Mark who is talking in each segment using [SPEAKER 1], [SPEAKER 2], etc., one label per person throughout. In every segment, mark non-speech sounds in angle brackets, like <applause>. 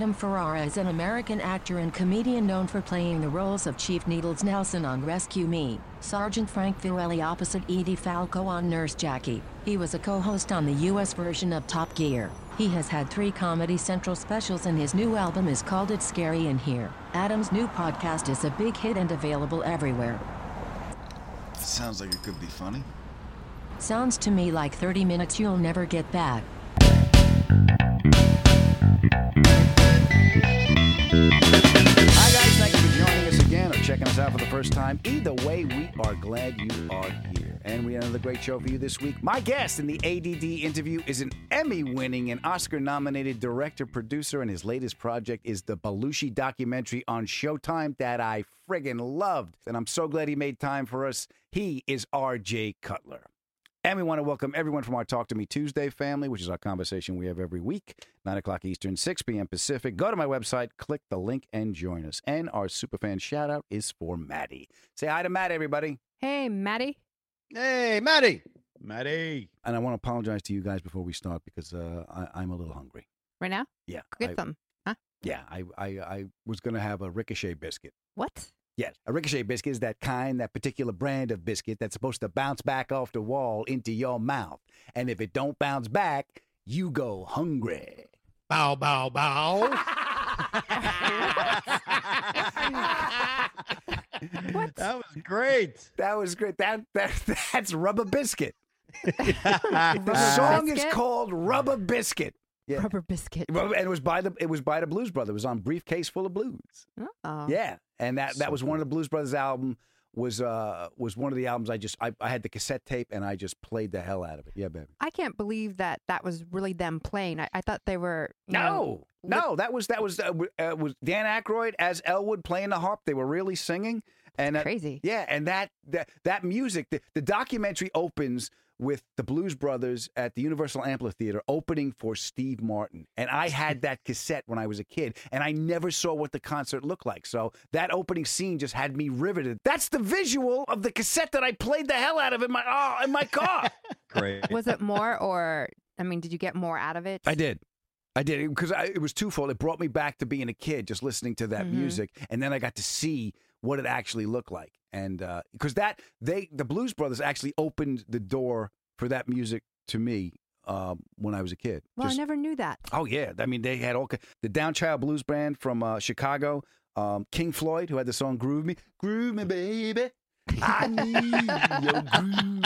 [SPEAKER 1] Adam Ferrara is an American actor and comedian known for playing the roles of Chief Needles Nelson on Rescue Me, Sergeant Frank Fiorelli opposite Edie Falco on Nurse Jackie. He was a co-host on the U.S. version of Top Gear. He has had three Comedy Central specials and his new album is called It's Scary in Here. Adam's new podcast is a big hit and available everywhere.
[SPEAKER 2] Sounds like it could be funny.
[SPEAKER 1] Sounds to me like 30 minutes you'll never get back.
[SPEAKER 3] Checking us out for the first time. Either way, we are glad you are here. And we have another great show for you this week. My guest in the ADD interview is an Emmy winning and Oscar nominated director, producer, and his latest project is the Belushi documentary on Showtime that I friggin' loved. And I'm so glad he made time for us. He is RJ Cutler. And we want to welcome everyone from our Talk to Me Tuesday family, which is our conversation we have every week, 9 o'clock Eastern, 6 p.m. Pacific. Go to my website, click the link, and join us. And our superfan shout out is for Maddie. Say hi to Matt, everybody.
[SPEAKER 4] Hey, Maddie.
[SPEAKER 5] Hey, Maddie. Maddie.
[SPEAKER 3] And I want to apologize to you guys before we start because uh, I, I'm a little hungry.
[SPEAKER 4] Right now?
[SPEAKER 3] Yeah.
[SPEAKER 4] Get
[SPEAKER 3] I,
[SPEAKER 4] them. Huh?
[SPEAKER 3] Yeah, I, I, I was going to have a ricochet biscuit.
[SPEAKER 4] What?
[SPEAKER 3] Yes, a ricochet biscuit is that kind, that particular brand of biscuit that's supposed to bounce back off the wall into your mouth. And if it don't bounce back, you go hungry.
[SPEAKER 5] Bow, bow, bow. <laughs>
[SPEAKER 4] What?
[SPEAKER 5] That was great.
[SPEAKER 3] That was great. That, that <laughs> that's Rubber Biscuit. <laughs> The
[SPEAKER 4] Rubber
[SPEAKER 3] song is called Rubber Biscuit. Yeah.
[SPEAKER 4] Rubber biscuit.
[SPEAKER 3] And it was by the it was by the Blues Brothers. It was on Briefcase Full of Blues.
[SPEAKER 4] Oh.
[SPEAKER 3] Yeah, and that that
[SPEAKER 5] So
[SPEAKER 3] was one of the Blues Brothers album was uh was one of the albums I just I, I had the cassette tape and I just played the hell out of it. Yeah, baby.
[SPEAKER 4] I can't believe that that was really them playing. I, I thought they were. you know,
[SPEAKER 3] No, no, that was that was uh, w- uh, was Dan Aykroyd as Elwood playing the harp. They were really singing, and uh,
[SPEAKER 4] crazy.
[SPEAKER 3] yeah, and that that that music. The, the documentary opens with the Blues Brothers at the Universal Amphitheater opening for Steve Martin, and I had that cassette when I was a kid, and I never saw what the concert looked like. So that opening scene just had me riveted. That's the visual of the cassette that I played the hell out of in my oh, in my car. <laughs>
[SPEAKER 5] Great.
[SPEAKER 4] Was it more or? I mean, did you get more out of it?
[SPEAKER 3] I did. I did because it was twofold. It brought me back to being a kid, just listening to that
[SPEAKER 4] Mhm.
[SPEAKER 3] music, and then I got to see what it actually looked like. And because that they the Blues Brothers actually opened the door for that music to me um, when I was a kid.
[SPEAKER 4] Well,
[SPEAKER 3] Just-
[SPEAKER 4] I never knew that.
[SPEAKER 3] Oh yeah, I mean they had all the Downchild Blues Band from uh, Chicago, um, King Floyd who had the song "Groove Me," "Groove Me, Baby." I need your <laughs> groove.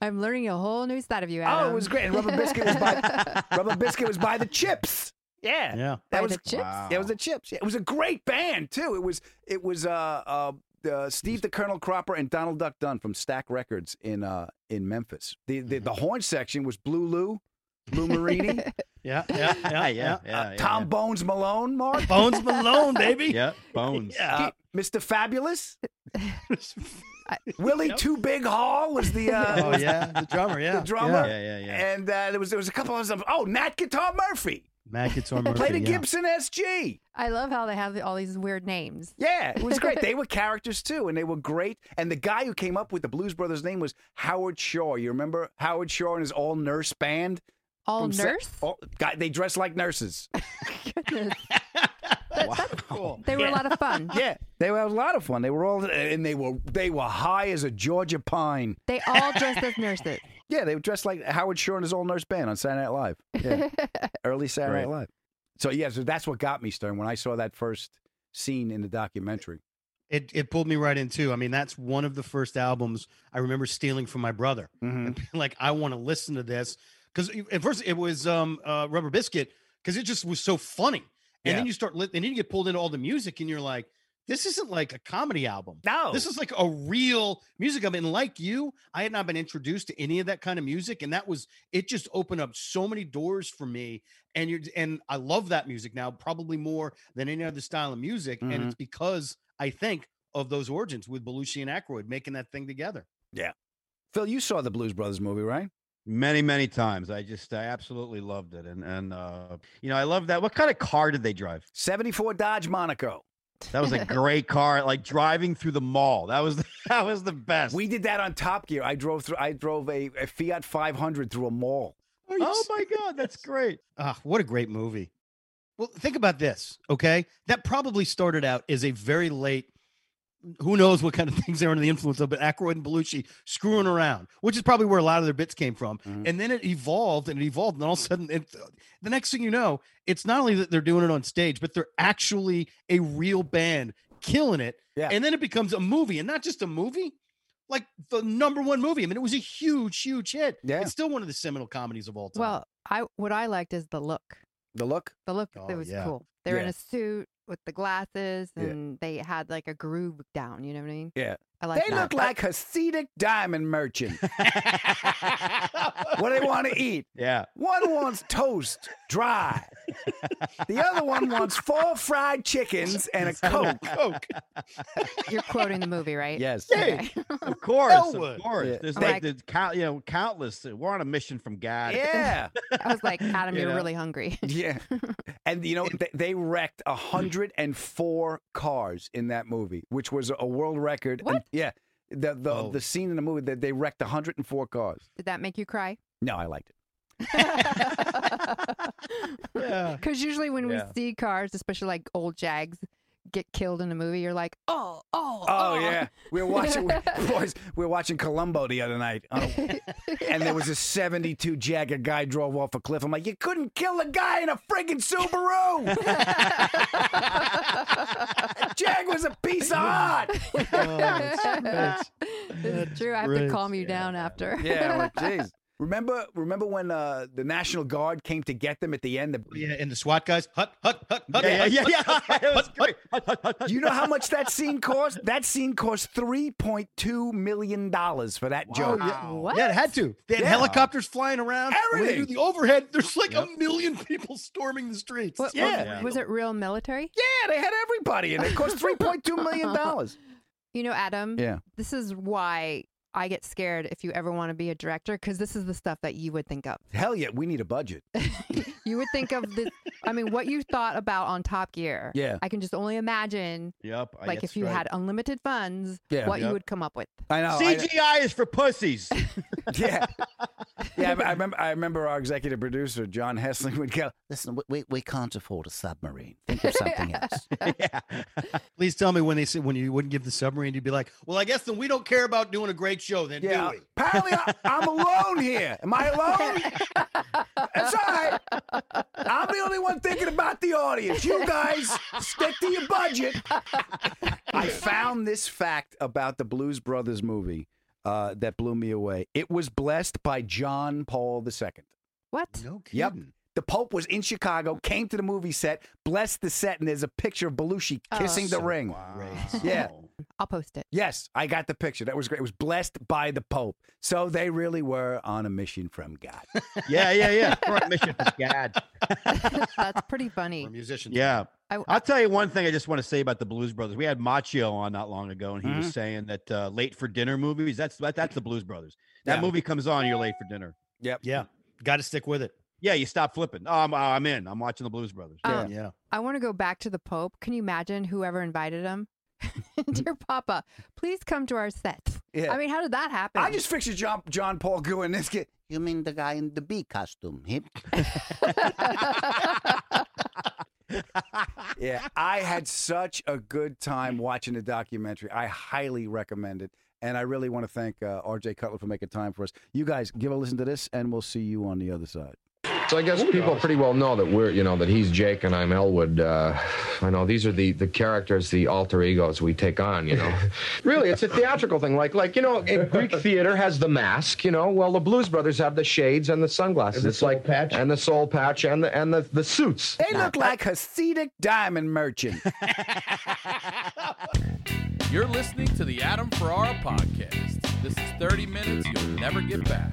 [SPEAKER 4] I'm learning a whole new side of you, Adam.
[SPEAKER 3] Oh, it was great. And Rubber Biscuit was by <laughs> Rubber Biscuit was by the Chips. Yeah,
[SPEAKER 5] Yeah.
[SPEAKER 4] By
[SPEAKER 3] that was
[SPEAKER 4] the Chips?
[SPEAKER 5] Wow.
[SPEAKER 3] Yeah, it was the Chips. Yeah, it was a great band too. It was it was uh, uh, uh, Steve the Colonel Cropper and Donald Duck Dunn from Stax Records in uh, in Memphis. The, the the horn section was Blue Lou, Lou Marini, <laughs>
[SPEAKER 5] Yeah, yeah, yeah, <laughs> yeah.
[SPEAKER 3] uh, Tom Bones Malone, Mark,
[SPEAKER 5] Bones Malone, baby.
[SPEAKER 6] Yeah, Bones.
[SPEAKER 5] Yeah.
[SPEAKER 3] uh, Mr. Fabulous, Willie Too Big Hall was the uh,
[SPEAKER 5] oh yeah, the drummer. Yeah,
[SPEAKER 3] the drummer,
[SPEAKER 6] Yeah, yeah, yeah.
[SPEAKER 3] and uh, there was there was a couple of them. Oh, Nat Guitar Murphy.
[SPEAKER 5] Matt Guitar Murphy.
[SPEAKER 3] Played a
[SPEAKER 5] yeah.
[SPEAKER 3] Gibson SG.
[SPEAKER 4] I love how they have all these weird names.
[SPEAKER 3] Yeah, it was great. they <laughs> were characters too, and they were great. And the guy who came up with the Blues Brothers name was Howard Shore. You remember Howard Shore and his all nurse band?
[SPEAKER 4] All
[SPEAKER 3] From Sa-
[SPEAKER 4] nurse?
[SPEAKER 3] all- guy, they dress like nurses. <laughs> <laughs>
[SPEAKER 4] Goodness. That- that's- They were a lot of fun. <laughs>
[SPEAKER 3] Yeah, they were a lot of fun. They were all, and they were they were high as a Georgia pine.
[SPEAKER 4] They all dressed as nurses. <laughs>
[SPEAKER 3] Yeah, they were dressed like Howard Shore and his all nurse band on Saturday Night Live. <laughs> Yeah, early Saturday Night Live. So yeah, so that's what got me Stern when I saw that first scene in the documentary.
[SPEAKER 5] It it pulled me right in too. I mean, that's one of the first albums I remember stealing from my brother.
[SPEAKER 3] Mhm.
[SPEAKER 5] And being like, I want to listen to this because at first it was um uh, Rubber Biscuit because it just was so funny, and
[SPEAKER 3] Yeah.
[SPEAKER 5] then you start and then you get pulled into all the music, and you're like, this isn't like a comedy album.
[SPEAKER 3] No,
[SPEAKER 5] This is like a real music album. And like you, I had not been introduced to any of that kind of music. And that was it just opened up so many doors for me. And you're and I love that music now, probably more than any other style of music. And mm-hmm. it's because I think of those origins with Belushi and Aykroyd making that thing together.
[SPEAKER 3] Yeah, Phil, you saw the Blues Brothers movie, right?
[SPEAKER 6] Many, many times. I just, I absolutely loved it, and and uh, you know, I love that. What kind of car did they drive?
[SPEAKER 3] Seventy four Dodge Monaco.
[SPEAKER 6] That was a <laughs> great car. Like driving through the mall. That was the, <laughs> that was the best.
[SPEAKER 3] We did that on Top Gear. I drove through. I drove a, a Fiat 500 through a mall.
[SPEAKER 6] oh my god, that's <laughs> great.
[SPEAKER 5] Ah, what a great movie. Well, think about this, okay? That probably started out as a very late, who knows what kind of <laughs> things they're under the influence of, but Aykroyd and Belushi screwing around, which is probably where a lot of their bits came from.
[SPEAKER 3] Mhm.
[SPEAKER 5] And then it evolved and it evolved. And all of a sudden, it, the next thing you know, it's not only that they're doing it on stage, but they're actually a real band killing it.
[SPEAKER 3] Yeah.
[SPEAKER 5] And then it becomes a movie and not just a movie. Like the number one movie. I mean, it was a huge, huge hit.
[SPEAKER 3] Yeah.
[SPEAKER 5] It's still one of the seminal comedies of all time.
[SPEAKER 4] Well, I what I liked is the look.
[SPEAKER 3] The look.
[SPEAKER 4] The look
[SPEAKER 5] Oh,
[SPEAKER 4] it was
[SPEAKER 5] yeah.
[SPEAKER 4] cool. They were in a suit with the glasses and they had like a groove down, you know what I mean?
[SPEAKER 3] Yeah.
[SPEAKER 4] I like
[SPEAKER 3] they
[SPEAKER 4] that.
[SPEAKER 3] look like Hasidic diamond merchant. what do they want to <laughs> eat?
[SPEAKER 6] Yeah.
[SPEAKER 3] One wants toast, dry. The other one wants four fried chickens and a <laughs> Coke.
[SPEAKER 5] Coke. <laughs>
[SPEAKER 4] You're quoting the movie, right?
[SPEAKER 3] Yes.
[SPEAKER 4] Okay.
[SPEAKER 6] Of course,
[SPEAKER 5] Elwood.
[SPEAKER 6] of course.
[SPEAKER 3] Yeah.
[SPEAKER 6] There's
[SPEAKER 4] I'm
[SPEAKER 6] like,
[SPEAKER 4] like-
[SPEAKER 6] there's count, you know, countless. We're on a mission from God.
[SPEAKER 3] Yeah.
[SPEAKER 4] I was like, Adam,
[SPEAKER 6] You
[SPEAKER 4] you're
[SPEAKER 6] know?
[SPEAKER 4] really hungry.
[SPEAKER 3] Yeah. And you know, they, they wrecked 104 cars in that movie, which was a world record.
[SPEAKER 4] What?
[SPEAKER 3] Yeah. The the,
[SPEAKER 5] Oh.
[SPEAKER 3] the scene in the movie that they wrecked 104 cars.
[SPEAKER 4] Did that make you cry?
[SPEAKER 3] No, I liked it. <laughs> <laughs>
[SPEAKER 5] Yeah.
[SPEAKER 4] Because usually when
[SPEAKER 6] Yeah.
[SPEAKER 4] we see cars, especially like old Jags, get killed in a movie, you're like, oh, oh,
[SPEAKER 3] Oh, oh. yeah, we were watching <laughs> <laughs> boys. We were watching Columbo the other night, on a- and there was a '72 Jag. A guy drove off a cliff. I'm like, you couldn't kill a guy in a friggin' Subaru. That <laughs> Jag was a piece of art.
[SPEAKER 4] Oh, it's true. I have
[SPEAKER 5] great.
[SPEAKER 4] to calm you down after.
[SPEAKER 3] Yeah, well, jeez. Remember, remember when uh, the National Guard came to get them at the end? The,
[SPEAKER 5] Yeah, and the SWAT guys, hut, hut, hut, hut.
[SPEAKER 6] Yeah, yeah, yeah.
[SPEAKER 5] hut,
[SPEAKER 6] yeah. <laughs>
[SPEAKER 5] hut, hut.
[SPEAKER 6] Hut, hut, hut, hut.
[SPEAKER 3] You know how much that <laughs> scene cost? That scene cost three point two million dollars for that joke.
[SPEAKER 5] yeah.
[SPEAKER 4] What?
[SPEAKER 5] Yeah, it had to. They had
[SPEAKER 3] Yeah.
[SPEAKER 5] helicopters flying around. and When they do
[SPEAKER 3] Everything.
[SPEAKER 5] the overhead, there's like
[SPEAKER 6] Yep.
[SPEAKER 5] a million people storming the streets.
[SPEAKER 4] What,
[SPEAKER 3] Yeah.
[SPEAKER 4] what- was it real military?
[SPEAKER 3] Yeah, they had everybody, and it cost three point two million dollars. <laughs>
[SPEAKER 4] You know, Adam,
[SPEAKER 3] Yeah.
[SPEAKER 4] this is why I get scared if you ever want to be a director, because this is the stuff that you would think of.
[SPEAKER 3] Hell yeah, we need a budget. <laughs>
[SPEAKER 4] You would think of this. I mean, what you thought about on Top Gear.
[SPEAKER 3] Yeah.
[SPEAKER 4] I can just only imagine,
[SPEAKER 6] Yep. I
[SPEAKER 4] like,
[SPEAKER 6] guess
[SPEAKER 4] if you
[SPEAKER 6] right.
[SPEAKER 4] had unlimited funds,
[SPEAKER 3] Yeah.
[SPEAKER 4] what you
[SPEAKER 6] Yep.
[SPEAKER 4] would come up with.
[SPEAKER 3] I know. I-
[SPEAKER 6] CGI is for pussies. <laughs>
[SPEAKER 3] yeah, yeah. I, I remember. I remember our executive producer John Hessling would go, "Listen, we- we we can't afford a submarine. Think of something else." <laughs>
[SPEAKER 6] yeah.
[SPEAKER 5] Please tell me when they said when you wouldn't give the submarine, you'd be like, "Well, I guess then we don't care about doing a great show, then
[SPEAKER 3] Yeah.
[SPEAKER 5] do we?"
[SPEAKER 3] Apparently, I, I'm alone here. Am I alone? <laughs> That's all right. I'm the only one thinking about the audience. You guys stick to your budget. I found this fact about the Blues Brothers movie uh, that blew me away. It was blessed by John Paul II.
[SPEAKER 4] What?
[SPEAKER 5] No kidding. Yep.
[SPEAKER 3] The Pope was in Chicago, came to the movie set, blessed the set, and there's a picture of Belushi
[SPEAKER 4] Oh.
[SPEAKER 3] kissing the
[SPEAKER 5] So
[SPEAKER 3] ring.
[SPEAKER 5] Great.
[SPEAKER 3] Yeah.
[SPEAKER 4] I'll post it.
[SPEAKER 3] Yes, I got the picture. That was great. It was blessed by the Pope. So they really were on a mission from God. <laughs>
[SPEAKER 6] Yeah, yeah, yeah. Front mission for God. <laughs>
[SPEAKER 4] That's pretty funny.
[SPEAKER 5] We're musicians.
[SPEAKER 6] Yeah.
[SPEAKER 4] I,
[SPEAKER 6] I'll tell you one thing I just want to say about the Blues Brothers. We had Macchio on not long ago, and he
[SPEAKER 3] Mhm.
[SPEAKER 6] was saying that uh, late for dinner movies, that's that, that's the Blues Brothers. That
[SPEAKER 3] Yeah.
[SPEAKER 6] movie comes on, you're late for dinner.
[SPEAKER 3] Yep.
[SPEAKER 5] Yeah. Got to stick with it.
[SPEAKER 6] Yeah, you stop flipping. Oh, I'm, I'm in. I'm watching the Blues Brothers.
[SPEAKER 4] Uh,
[SPEAKER 5] yeah.
[SPEAKER 4] I want to go back to the Pope. Can you imagine whoever invited him? <laughs> Dear Papa, please come to our set.
[SPEAKER 3] Yeah.
[SPEAKER 4] I mean, how did that happen?
[SPEAKER 3] I just picture John John Paul doing this. Kid. You mean the guy in the bee costume? Him? <laughs> yeah, I had such a good time watching the documentary. I highly recommend it. And I really want to thank uh, RJ Cutler for making time for us. You guys, give a listen to this, and we'll see you on the other side.
[SPEAKER 7] So I guess people pretty well know that we're, you know, that he's Jake and I'm Elwood. Uh, I know these are the the characters, the alter egos we take on. You know, <laughs> really, it's a theatrical thing. Like, like you know, Greek <laughs> theater has the mask. You know, well, the Blues Brothers have the shades and the sunglasses. it's like patch and the soul patch and the and the the suits.
[SPEAKER 3] They look like Hasidic diamond merchant. <laughs>
[SPEAKER 8] You're listening to the Adam Ferrara podcast. This is 30 minutes you'll never get back.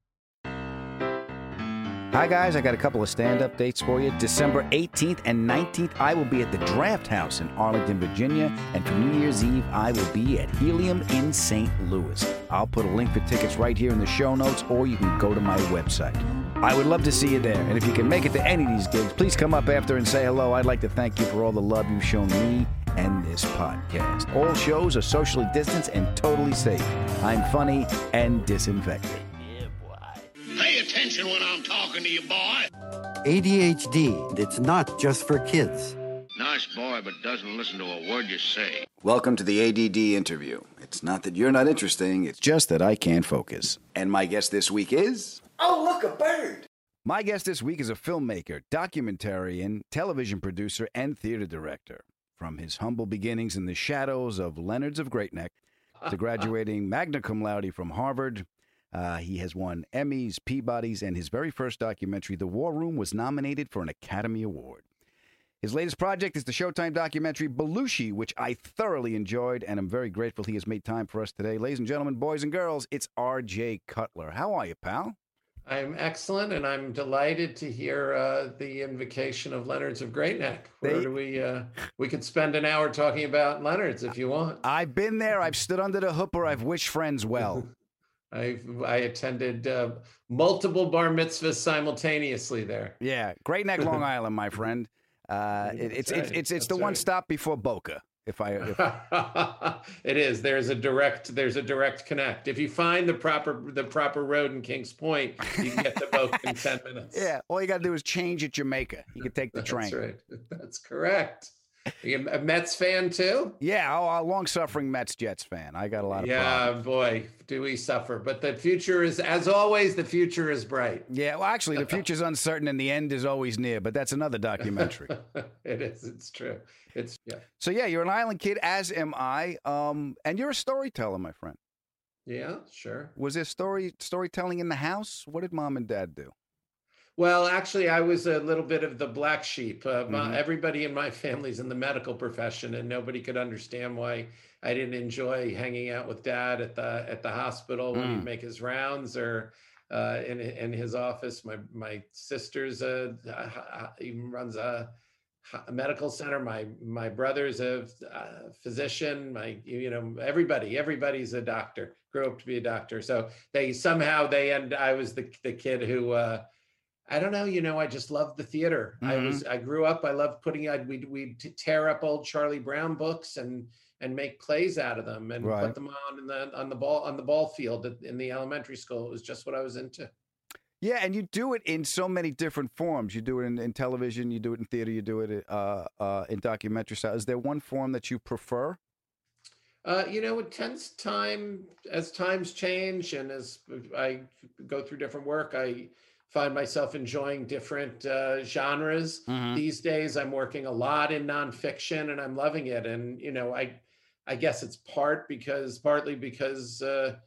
[SPEAKER 3] Hi, guys. I got a couple of stand up dates for you. December 18th and 19th, I will be at the Draft House in Arlington, Virginia. And for New Year's Eve, I will be at Helium in St. Louis. I'll put a link for tickets right here in the show notes, or you can go to my website. I would love to see you there. And if you can make it to any of these gigs, please come up after and say hello. I'd like to thank you for all the love you've shown me and this podcast. All shows are socially distanced and totally safe. I'm funny and disinfected.
[SPEAKER 9] Pay attention when I'm talking to you, boy.
[SPEAKER 10] ADHD, it's not just for kids.
[SPEAKER 9] Nice boy, but doesn't listen to a word you say.
[SPEAKER 2] Welcome to the ADD interview. It's not that you're not interesting, it's just that I can't focus. And my guest this week is.
[SPEAKER 10] Oh, look, a bird!
[SPEAKER 3] My guest this week is a filmmaker, documentarian, television producer, and theater director. From his humble beginnings in the shadows of Leonard's of Great Neck to <laughs> graduating magna cum laude from Harvard, uh, he has won Emmys, Peabodys, and his very first documentary, The War Room, was nominated for an Academy Award. His latest project is the Showtime documentary Belushi, which I thoroughly enjoyed, and I'm very grateful he has made time for us today. Ladies and gentlemen, boys and girls, it's R.J. Cutler. How are you, pal?
[SPEAKER 11] I'm excellent, and I'm delighted to hear uh, the invocation of Leonard's of Great Neck. Where
[SPEAKER 3] They-
[SPEAKER 11] do we? Uh, we could spend an hour talking about Leonard's if you want.
[SPEAKER 3] I've been there. I've stood under the hoop, or I've wished friends well. <laughs>
[SPEAKER 11] I I attended uh, multiple bar mitzvahs simultaneously there.
[SPEAKER 3] Yeah, Great Neck, Long <laughs> Island, my friend. Uh, it, it's, it's
[SPEAKER 11] right.
[SPEAKER 3] it's it's the
[SPEAKER 11] That's
[SPEAKER 3] one
[SPEAKER 11] right.
[SPEAKER 3] stop before Boca. If I if, <laughs>
[SPEAKER 11] it is. There's a direct. There's a direct connect. If you find the proper the proper road in Kings Point, you can get to Boca in ten <laughs> minutes.
[SPEAKER 3] yeah, all you got to do is change at Jamaica. You can take the train.
[SPEAKER 11] That's right. That's correct. Are you a Mets fan too?
[SPEAKER 3] Yeah, oh, a long-suffering Mets Jets fan. I got a lot of
[SPEAKER 11] Yeah,
[SPEAKER 3] problems.
[SPEAKER 11] boy, do we suffer. But the future is, as always, the future is bright.
[SPEAKER 3] Yeah, well, actually, the <laughs> future's uncertain and the end is always near. But that's another documentary. <laughs>
[SPEAKER 11] it is. It's true. It's yeah.
[SPEAKER 3] so yeah, you're an island kid, as am I. Um, and you're a storyteller, my friend.
[SPEAKER 11] Yeah, sure.
[SPEAKER 3] Was there story storytelling in the house? What did mom and dad do?
[SPEAKER 11] Well, actually, I was a little bit of the black sheep. Uh, my,
[SPEAKER 3] Mhm.
[SPEAKER 11] everybody in my <laughs> family's in the medical profession, and nobody could understand why I didn't enjoy hanging out with dad at the at the hospital when
[SPEAKER 3] Mm.
[SPEAKER 11] he'd make his rounds or uh, in in his office. My my sister's uh, uh, he runs a ho- medical center. My my brother's a uh, physician. My you know everybody everybody's a doctor. Grew up to be a doctor. So they somehow they and I was the the kid who. Uh, I don't know. You know, I just loved the theater. I
[SPEAKER 3] Mm-hmm.
[SPEAKER 11] was. I grew up. I loved putting. I'd we'd we'd tear up old Charlie Brown books and and make plays out of them and
[SPEAKER 3] Right.
[SPEAKER 11] put them on in the on the ball on the ball field in the elementary school. It was just what I was into.
[SPEAKER 3] Yeah, and you do it in so many different forms. You do it in, in television, you do it in theater, you do it uh, uh, in documentary style. Is there one form that you prefer?
[SPEAKER 11] Uh, you know, it tends time as times change and as I go through different work, I find myself enjoying different uh, genres.
[SPEAKER 3] Mhm.
[SPEAKER 11] These days, I'm working a lot in nonfiction, and I'm loving it. And you know, I, I guess it's part because partly because uh,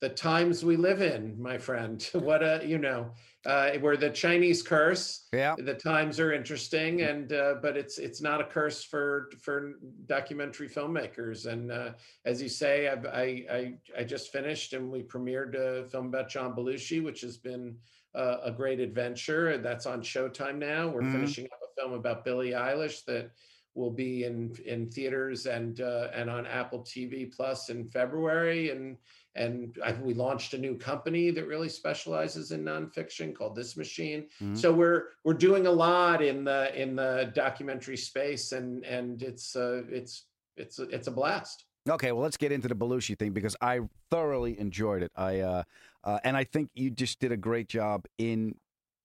[SPEAKER 11] the times we live in, my friend. <laughs> What a you know, uh, we're the Chinese curse.
[SPEAKER 3] Yeah.
[SPEAKER 11] The times are interesting, and uh, but it's it's not a curse for for documentary filmmakers. And uh, as you say, I've, I I I just finished, and we premiered a film about John Belushi, which has been uh, a great adventure. And that's on Showtime now. We're
[SPEAKER 3] Mhm.
[SPEAKER 11] finishing up a film about Billie Eilish that will be in in theaters and uh, and on Apple TV Plus in February. And and I, we launched a new company that really specializes in nonfiction called This Machine.
[SPEAKER 3] Mhm.
[SPEAKER 11] So we're we're doing a lot in the in the documentary space, and and it's uh, it's it's it's a blast.
[SPEAKER 3] Okay, well, let's get into the Belushi thing because I thoroughly enjoyed it. I uh, uh, and I think you just did a great job in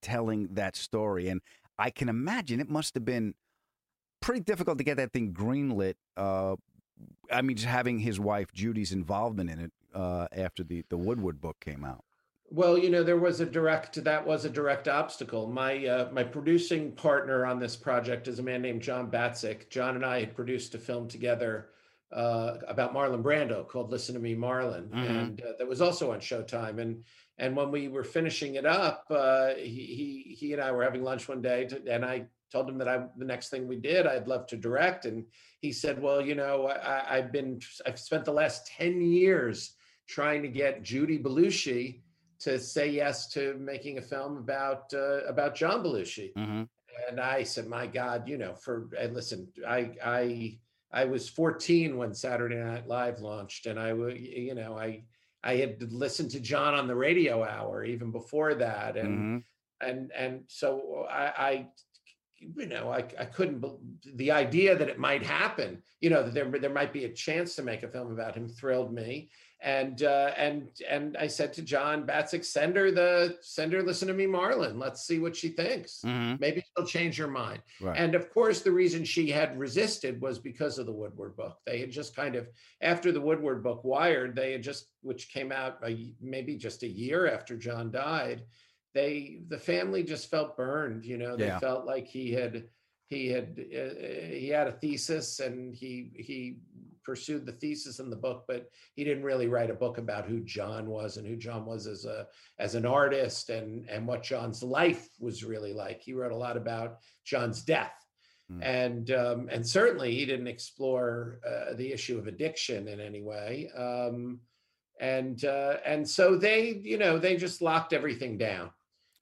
[SPEAKER 3] telling that story. And I can imagine it must have been pretty difficult to get that thing greenlit. Uh, I mean, just having his wife Judy's involvement in it uh, after the the Woodward book came out.
[SPEAKER 11] Well, you know, there was a direct that was a direct obstacle. My uh, my producing partner on this project is a man named John Battsek. John and I had produced a film together uh, about Marlon Brando called "Listen to Me, Marlon,"
[SPEAKER 3] Mhm.
[SPEAKER 11] and uh, that was also on Showtime. And and when we were finishing it up, uh, he, he he and I were having lunch one day, to, and I told him that I the next thing we did, I'd love to direct, and he said, "Well, you know, I, I've been I've spent the last ten years trying to get Judy Belushi." to say yes to making a film about uh, about John Belushi.
[SPEAKER 3] Mm-hmm.
[SPEAKER 11] And I said, "My God, you know, for and listen, I I I was 14 when Saturday Night Live launched, and I would, you know, I I had listened to John on the radio hour even before that, and
[SPEAKER 3] Mhm.
[SPEAKER 11] and and so I, I you know, I, I couldn't. The idea that it might happen, you know, that there there might be a chance to make a film about him, thrilled me. And uh, and and I said to John Battsek, send her the send her. Listen to me, Marlon. Let's see what she thinks.
[SPEAKER 3] Mhm.
[SPEAKER 11] Maybe she'll change her mind.
[SPEAKER 3] Right.
[SPEAKER 11] And of course, the reason she had resisted was because of the Woodward book. They had just kind of after the Woodward book, Wired, they had just which came out a, maybe just a year after John died they the family just felt burned you know they
[SPEAKER 3] Yeah.
[SPEAKER 11] felt like he had he had uh, he had a thesis and he he pursued the thesis in the book but he didn't really write a book about who john was and who john was as a as an artist and and what john's life was really like. He wrote a lot about john's death.
[SPEAKER 3] Mm.
[SPEAKER 11] and um, and certainly he didn't explore uh, the issue of addiction in any way. Um, and uh, and so they you know they just locked everything down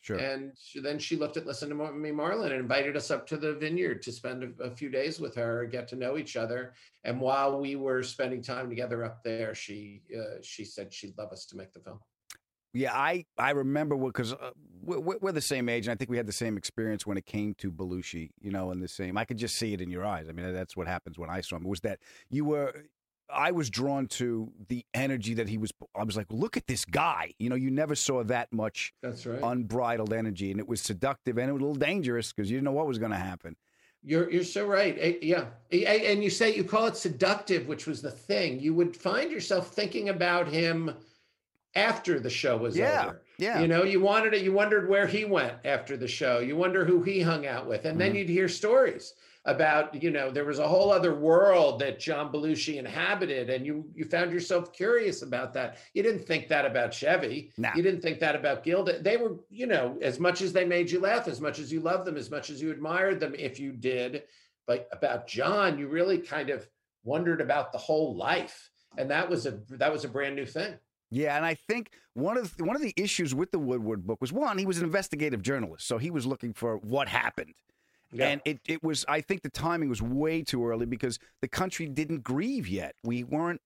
[SPEAKER 3] Sure.
[SPEAKER 11] and she- then she looked at Listen to Me Marlon and invited us up to the vineyard to spend a, a few days with her, get to know each other. And while we were spending time together up there, she uh, she said she'd love us to make the film.
[SPEAKER 3] Yeah, I I remember because uh, we're, we're we're the same age, and I think we had the same experience when it came to Belushi. You know, and the same. I could just see it in your eyes. I mean, that's what happens when I saw him. Was that you were? I was drawn to the energy that he was. I was like, look at this guy. You know, you never saw that much
[SPEAKER 11] That's right.
[SPEAKER 3] unbridled energy, and it was seductive and it was a little dangerous because you didn't know what was going to happen.
[SPEAKER 11] You're you're so right. Eh, Yeah, eh, and you say you call it seductive, which was the thing. You would find yourself thinking about him after the show was
[SPEAKER 3] Yeah,
[SPEAKER 11] over.
[SPEAKER 3] yeah.
[SPEAKER 11] You know, you wanted it. You wondered where he went after the show. You wonder who he hung out with, and then
[SPEAKER 3] Mhm.
[SPEAKER 11] you'd hear stories about you know there was a whole other world that John Belushi inhabited, and you you found yourself curious about that. You didn't think that about Chevy.
[SPEAKER 3] Nah.
[SPEAKER 11] You didn't think that about Gilda. They were you know as much as they made you laugh, as much as you loved them, as much as you admired them, if you did. But about John, you really kind of wondered about the whole life, and that was a that was a brand new thing.
[SPEAKER 3] Yeah, and I think one of the, one of the issues with the Woodward book was one, he was an investigative journalist, so he was looking for what happened,
[SPEAKER 11] Yeah.
[SPEAKER 3] And it, it was, I think the timing was way too early because the country didn't grieve yet. We weren't,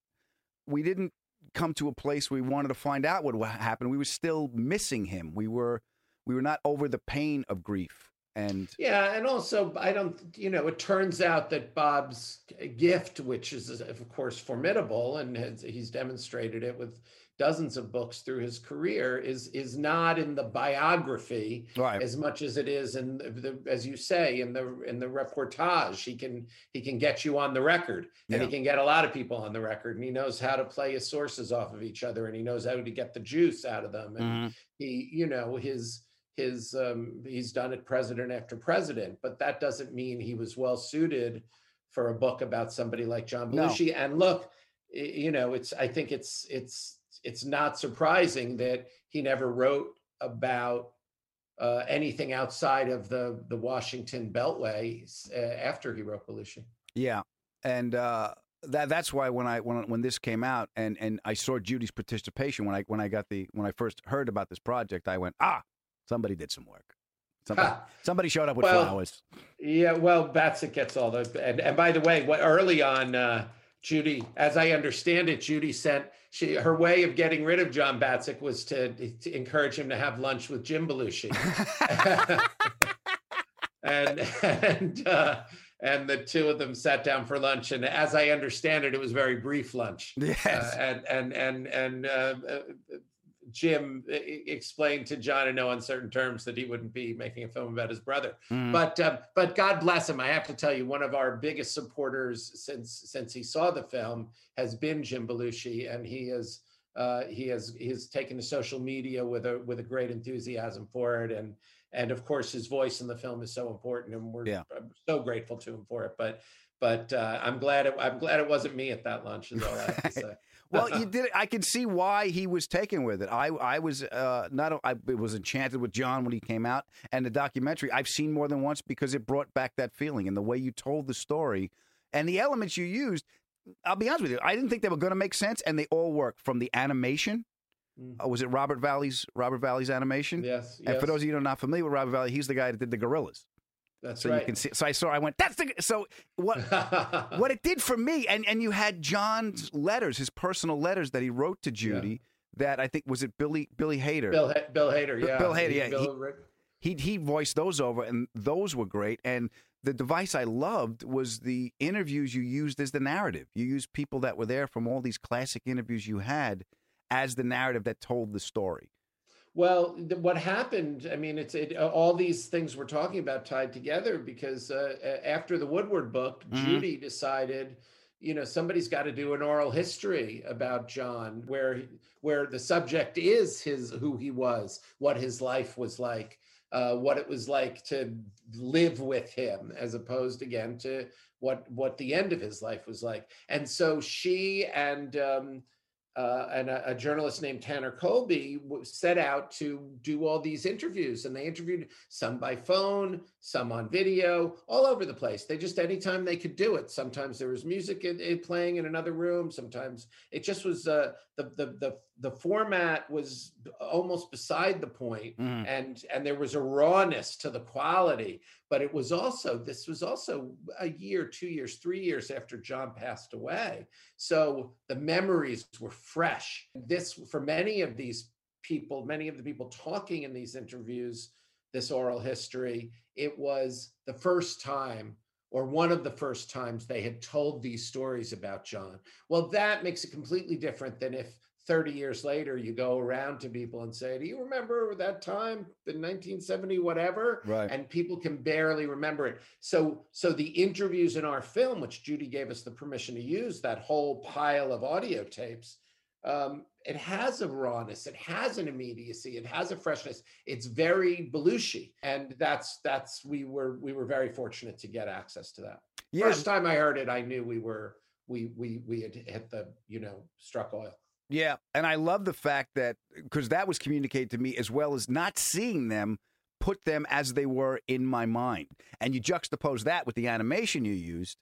[SPEAKER 3] we didn't come to a place where we wanted to find out what happened. We were still missing him. We were, we were not over the pain of grief. And
[SPEAKER 11] Yeah, and also I don't, you know, it turns out that Bob's gift, which is of course formidable, and has, he's demonstrated it with dozens of books through his career, is is not in the biography
[SPEAKER 3] Right.
[SPEAKER 11] as much as it is in the, as you say, in the in the reportage. He can he can get you on the record, and
[SPEAKER 3] Yeah.
[SPEAKER 11] he can get a lot of people on the record, and he knows how to play his sources off of each other, and he knows how to get the juice out of them, and
[SPEAKER 3] Mhm.
[SPEAKER 11] he you know his his um he's done it president after president but that doesn't mean he was well suited for a book about somebody like john
[SPEAKER 3] No.
[SPEAKER 11] belushi and look you know it's i think it's it's it's not surprising that he never wrote about uh, anything outside of the the washington beltway uh, after he wrote belushi
[SPEAKER 3] Yeah, and uh, that that's why when I when when this came out and and I saw Judy's participation when I when I got the when I first heard about this project, I went ah, somebody did some work. Somebody, somebody showed up with
[SPEAKER 11] Well,
[SPEAKER 3] flowers.
[SPEAKER 11] Yeah, well, Battsek gets all the and and by the way, what early on, uh, Judy, as I understand it, Judy sent she her way of getting rid of John Battsek was to, to encourage him to have lunch with Jim Belushi, <laughs> and and uh, and the two of them sat down for lunch, and as I understand it, it was a very brief lunch.
[SPEAKER 3] Yes.
[SPEAKER 11] Uh, and and and and uh, uh, Jim explained to John in no uncertain terms that he wouldn't be making a film about his brother.
[SPEAKER 3] Mhm.
[SPEAKER 11] But um, but God bless him. I have to tell you, one of our biggest supporters since since he saw the film has been Jim Belushi, and he is uh, he has he has taken to social media with a with a great enthusiasm for it, and and of course his voice in the film is so important, and we're
[SPEAKER 3] Yeah.
[SPEAKER 11] So grateful to him for it. But but uh, I'm glad it, I'm glad it wasn't me at that lunch. Is all I have to <laughs> say.
[SPEAKER 3] Well, you did. I can see why he was taken with it. I, I was uh, not. I was enchanted with John when he came out, and the documentary I've seen more than once because it brought back that feeling and the way you told the story, and the elements you used. I'll be honest with you. I didn't think they were going to make sense, and they all work. From the animation, uh, was it Robert Valley's Robert Valley's animation?
[SPEAKER 11] Yes,
[SPEAKER 3] And for those of you who are not familiar with Robert Valley, he's the guy that did the Gorillaz.
[SPEAKER 11] That's
[SPEAKER 3] so
[SPEAKER 11] right.
[SPEAKER 3] you can see. So I saw. I went. That's the. So what? <laughs> what it did for me, and and you had John's letters, his personal letters that he wrote to Judy. That I think was it Billy Billy Hader.
[SPEAKER 11] Bill Bill Hader, yeah,
[SPEAKER 3] Bill Hader, yeah.
[SPEAKER 11] Bill
[SPEAKER 3] he, he he voiced those over, and those were great. And the device I loved was the interviews you used as the narrative. You used people that were there from all these classic interviews you had as the narrative that told the story.
[SPEAKER 11] Well, th- what happened? I mean, it's it, all these things we're talking about tied together because uh, after the Woodward book,
[SPEAKER 3] Mhm.
[SPEAKER 11] Judy decided, you know, somebody's got to do an oral history about John, where where the subject is his who he was, what his life was like, uh, what it was like to live with him, as opposed again to what what the end of his life was like. And so she and um, uh, and a, a journalist named Tanner Colby set out to do all these interviews, and they interviewed some by phone, some on video, all over the place. They just anytime they could do it. Sometimes there was music in, in playing in another room. Sometimes it just was uh, the, the the the format was almost beside the point,
[SPEAKER 3] Mhm.
[SPEAKER 11] and and there was a rawness to the quality. But it was also this was also a year, two years, three years after John passed away. So the memories were fresh. This, for many of these people, many of the people talking in these interviews, this oral history, it was the first time or one of the first times they had told these stories about John. Well, that makes it completely different than if 30 years later you go around to people and say, Do you remember that time in 1970, whatever?
[SPEAKER 3] Right.
[SPEAKER 11] And people can barely remember it. So, so the interviews in our film, which Judy gave us the permission to use, that whole pile of audio tapes, um, it has a rawness, it has an immediacy, it has a freshness. It's very Belushi, and that's that's we were we were very fortunate to get access to that.
[SPEAKER 3] Yeah.
[SPEAKER 11] First time I heard it, I knew we were we we we had hit the you know struck oil.
[SPEAKER 3] Yeah, and I love the fact that because that was communicated to me as well as not seeing them put them as they were in my mind, and you juxtapose that with the animation you used.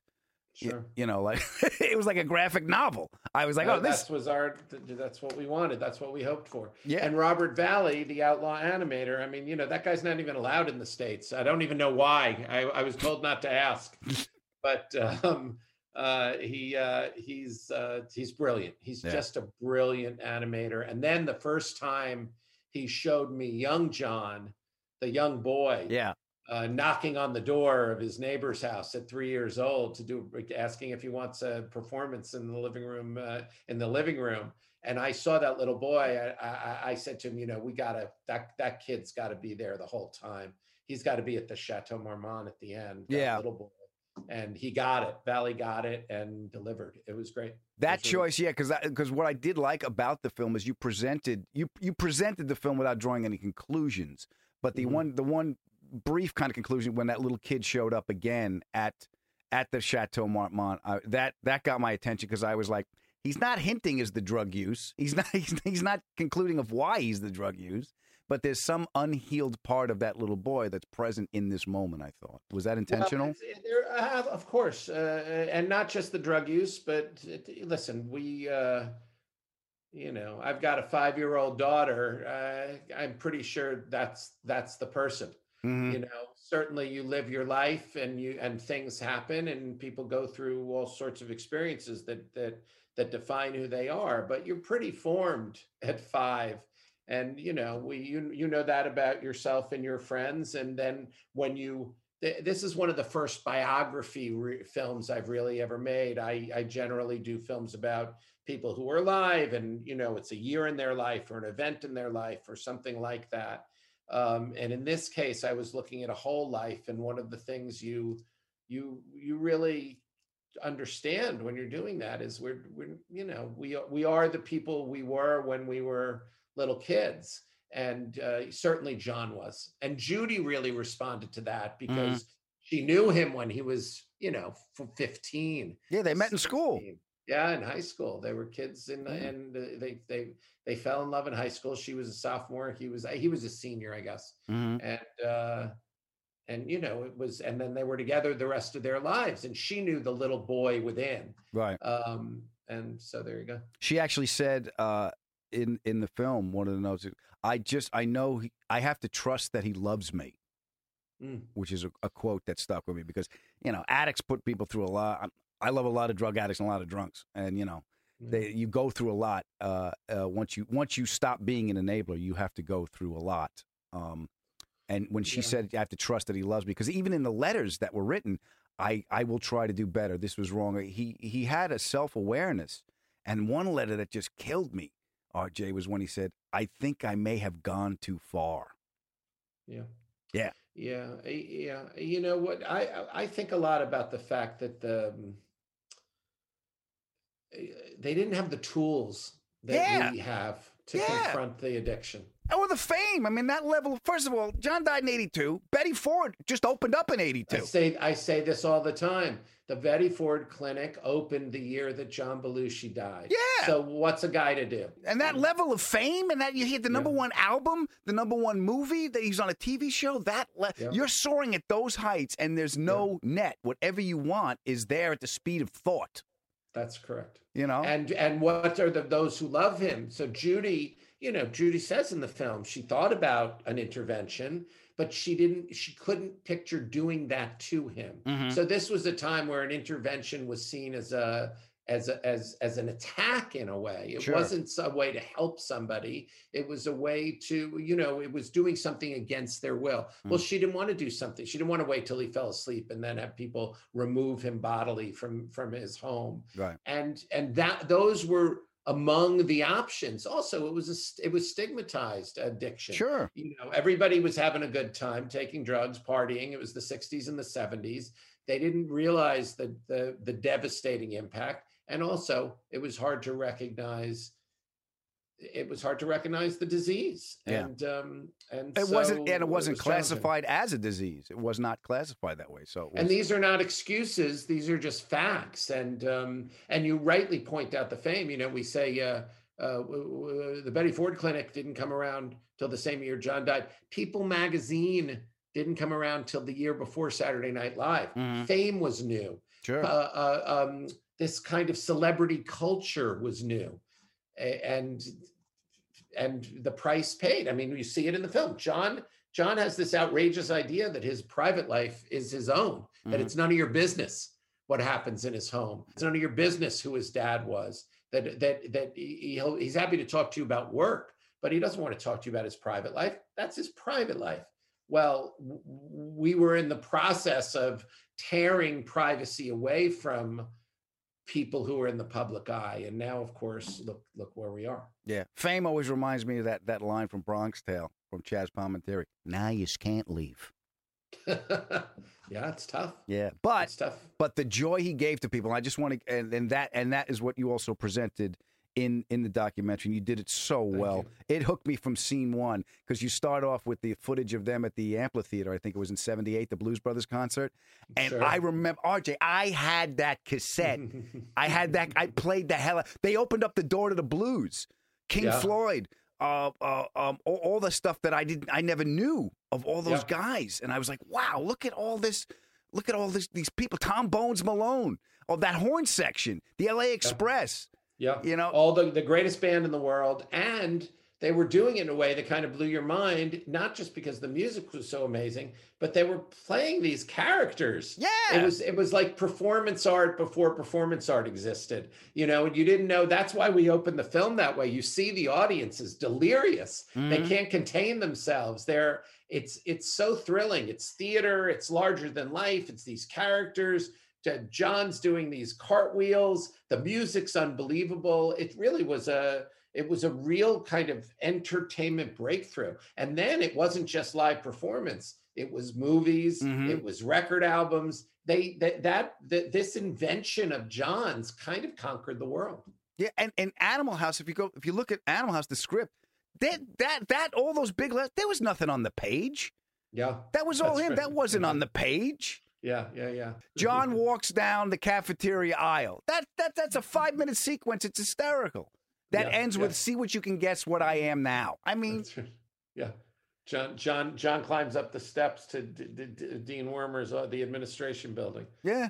[SPEAKER 11] Sure.
[SPEAKER 3] You, know, like <laughs> it was like a graphic novel. I was like,
[SPEAKER 11] Uh,
[SPEAKER 3] oh, this.
[SPEAKER 11] was our. That's what we wanted that's what we hoped for
[SPEAKER 3] Yeah.
[SPEAKER 11] and robert valley the outlaw animator i mean you know that guy's not even allowed in the states i don't even know why i, I was told not to ask <laughs> but um uh he uh he's uh he's brilliant he's
[SPEAKER 3] Yeah.
[SPEAKER 11] just a brilliant animator and then the first time he showed me young john the young boy
[SPEAKER 3] Yeah.
[SPEAKER 11] Uh, knocking on the door of his neighbor's house at three years old to do asking if he wants a performance in the living room uh, in the living room. And i saw that little boy I, I, I said to him you know we gotta that that kid's got to be there the whole time. He's got to be at the chateau marmont at the end that
[SPEAKER 3] Yeah.
[SPEAKER 11] little boy. And he got it valley got it and delivered. It was great.
[SPEAKER 3] That
[SPEAKER 11] was really-
[SPEAKER 3] choice, yeah, because because what I did like about the film is you presented you you presented the film without drawing any conclusions, but the
[SPEAKER 11] Mhm.
[SPEAKER 3] one the one brief kind of conclusion when that little kid showed up again at at the Chateau Marmont, uh, that that got my attention because I was like, he's not hinting as the drug use, he's <laughs> not he's, he's not concluding of why he's the drug use, but there's some unhealed part of that little boy that's present in this moment. I thought was that intentional?
[SPEAKER 11] Well, there, uh, of course, uh, and not just the drug use, but it- listen, we, uh, you know, I've got a five-year-old daughter. Uh, I'm pretty sure that's that's the person.
[SPEAKER 3] Mhm.
[SPEAKER 11] You know, certainly you live your life, and you and things happen, and people go through all sorts of experiences that that that define who they are. But you're pretty formed <laughs> at five. And you know, we you you know that about yourself and your friends, and then when you th- this is one of the first biography re- films I've really ever made. I, I generally do films about people who are alive, and you know, it's a year in their life or an event in their life or something like that. Um, and in this case, I was looking at a whole life, and one of the things you you you really understand when you're doing that is we're we're you know we are- we are the people we were when we were little kids and uh, certainly John was. And Judy really responded to that because she knew him when he was, you know, 15.
[SPEAKER 3] Yeah, they met in school.
[SPEAKER 11] 16. Yeah, in high school, they were kids, in, and uh, they they they fell in love in high school. She was a sophomore. He was he was a senior, I guess.
[SPEAKER 3] Mhm.
[SPEAKER 11] And uh, and you know, it was, and then they were together the rest of their lives. And she knew the little boy within.
[SPEAKER 3] Right.
[SPEAKER 11] Um, and so there you go.
[SPEAKER 3] She actually said uh, in in the film one of the notes. I just I know he, I have to trust that he loves me,
[SPEAKER 11] Mm.
[SPEAKER 3] which is a, a quote that stuck with me because you know addicts put people through a lot. I'm- love a lot of drug addicts and a lot of drunks, and you know they you go through a lot. Uh, uh, once you once you stop being an enabler, you have to go through a lot. Um, and when she
[SPEAKER 11] Yeah.
[SPEAKER 3] said, "I have to trust that he loves me," because even in the letters that were written, I I will try to do better. This was wrong. He he had a self awareness, and one letter that just killed me, RJ, was when he said, "I think I may have gone too far."
[SPEAKER 11] Yeah.
[SPEAKER 3] Yeah.
[SPEAKER 11] Yeah, yeah. You know what? I I I think a lot about the fact that the eh, Eh, they didn't have the tools that
[SPEAKER 3] Yeah.
[SPEAKER 11] we have to
[SPEAKER 3] Yeah.
[SPEAKER 11] confront the addiction.
[SPEAKER 3] Oh, the fame. I mean, that level. First of all, John died in '82. Betty Ford just opened up in
[SPEAKER 11] I
[SPEAKER 3] '82.
[SPEAKER 11] say I say this all the time. The Betty Ford Clinic opened the year that John Belushi died.
[SPEAKER 3] Yeah.
[SPEAKER 11] So what's a guy to do?
[SPEAKER 3] And that mm. level of fame, and that you hit the number one album, the number one movie, that he's on a TV show. That le-
[SPEAKER 11] Yeah.
[SPEAKER 3] you're soaring at those heights, and there's no net. Whatever you want is there at the speed of thought.
[SPEAKER 11] That's correct.
[SPEAKER 3] You know.
[SPEAKER 11] And and what are the those who love him? So Judy, you know, Judy says in the film she thought about an intervention, but she didn't. She couldn't picture doing that to him.
[SPEAKER 3] Mhm.
[SPEAKER 11] So this was a time where an intervention was seen as a as a, as as an attack in a way. It
[SPEAKER 3] Sure.
[SPEAKER 11] wasn't a way to help somebody. It was a way to, you know, it was doing something against their will. Well,
[SPEAKER 3] Mm.
[SPEAKER 11] she didn't want to do something. She didn't want to wait till he fell asleep and then have people remove him bodily from from his home
[SPEAKER 3] right.
[SPEAKER 11] and and that those were among the options also it was a it was stigmatized addiction
[SPEAKER 3] Sure.
[SPEAKER 11] you know everybody was having a good time taking drugs partying it was the 60s and the 70s they didn't realize the the, the devastating impact and also it was hard to recognize it was hard to recognize the disease
[SPEAKER 3] Yeah.
[SPEAKER 11] and um and
[SPEAKER 3] It
[SPEAKER 11] so
[SPEAKER 3] wasn't, and it wasn't
[SPEAKER 11] was
[SPEAKER 3] classified as a disease. It was not classified that way. So, it
[SPEAKER 11] and these are not excuses these are just facts and um and you rightly point out the fame you know we say uh uh, w- w- the Betty Ford Clinic didn't come around till the same year John died. People magazine didn't come around till the year before Saturday Night Live.
[SPEAKER 3] Mhm.
[SPEAKER 11] Fame was new.
[SPEAKER 3] Sure.
[SPEAKER 11] Uh, uh, um, this kind of celebrity culture was new, and and the price paid. I mean, you see it in the film. John John has this outrageous idea that his private life is his own, that
[SPEAKER 3] Mhm.
[SPEAKER 11] it's none of your business what happens in his home. It's none of your business who his dad was. That that that he, he'll, he's happy to talk to you about work, but he doesn't want to talk to you about his private life. That's his private life. Well, we were in the process of tearing privacy away from people who are in the public eye, and now, of course, look look where we are.
[SPEAKER 3] Yeah. Fame always reminds me of that, that line from Bronx Tale from Chazz Palminteri. Now you can't leave. <laughs>
[SPEAKER 11] yeah, it's tough.
[SPEAKER 3] Yeah. But
[SPEAKER 11] It's tough.
[SPEAKER 3] but the joy he gave to people, I just want to and, and that and that is what you also presented in in the documentary. And you did it so well. It hooked me from scene one because you start off with the footage of them at the amphitheater. I think it was in '78, the Blues Brothers concert, and
[SPEAKER 11] Sure.
[SPEAKER 3] I remember RJ. I had that cassette. I had that. I <laughs> played the hell. out- They opened up the door to the blues. King
[SPEAKER 11] Yeah.
[SPEAKER 3] Floyd. Uh, uh, um, all, all the stuff that I didn't, I never knew of all those
[SPEAKER 11] Yeah.
[SPEAKER 3] guys, and I was like, wow, look at all this, look at all this, these people. Tom Bones Malone, oh that horn section, the L.A. Express.
[SPEAKER 11] Yeah.
[SPEAKER 3] You know-
[SPEAKER 11] all the, the greatest band in the world. And they were doing it in a way that kind of blew your mind, not just because the music was so amazing, but they were playing these characters.
[SPEAKER 3] Yeah.
[SPEAKER 11] It was it was like performance art before performance art existed. You know, and you didn't know that's why we opened the film that way. You see the audience is delirious. They
[SPEAKER 3] Mhm.
[SPEAKER 11] can't contain themselves. They're it's it's so thrilling. It's theater, it's larger than life, it's these characters. John's doing these cartwheels. The music's unbelievable. It really was a it was a real kind of entertainment breakthrough. And then it wasn't just live performance. It was movies.
[SPEAKER 3] Mhm.
[SPEAKER 11] It was record albums. They that that, that this invention of John's kind of conquered the world.
[SPEAKER 3] Yeah, and, and Animal House. If you go, if you look at Animal House, the script, that that that all those big letters, there was nothing on the page.
[SPEAKER 11] Yeah.
[SPEAKER 3] That was all him. That wasn't on the page.
[SPEAKER 11] Yeah, yeah, yeah.
[SPEAKER 3] John walks down the cafeteria aisle. That that that's a five minute sequence. It's hysterical. That
[SPEAKER 11] Yeah,
[SPEAKER 3] ends
[SPEAKER 11] yeah.
[SPEAKER 3] with "See what you can guess what I am now." I mean,
[SPEAKER 11] right. Yeah. John John John climbs up the steps to D- D- D- Dean Wormer's uh, the administration building.
[SPEAKER 3] yeah,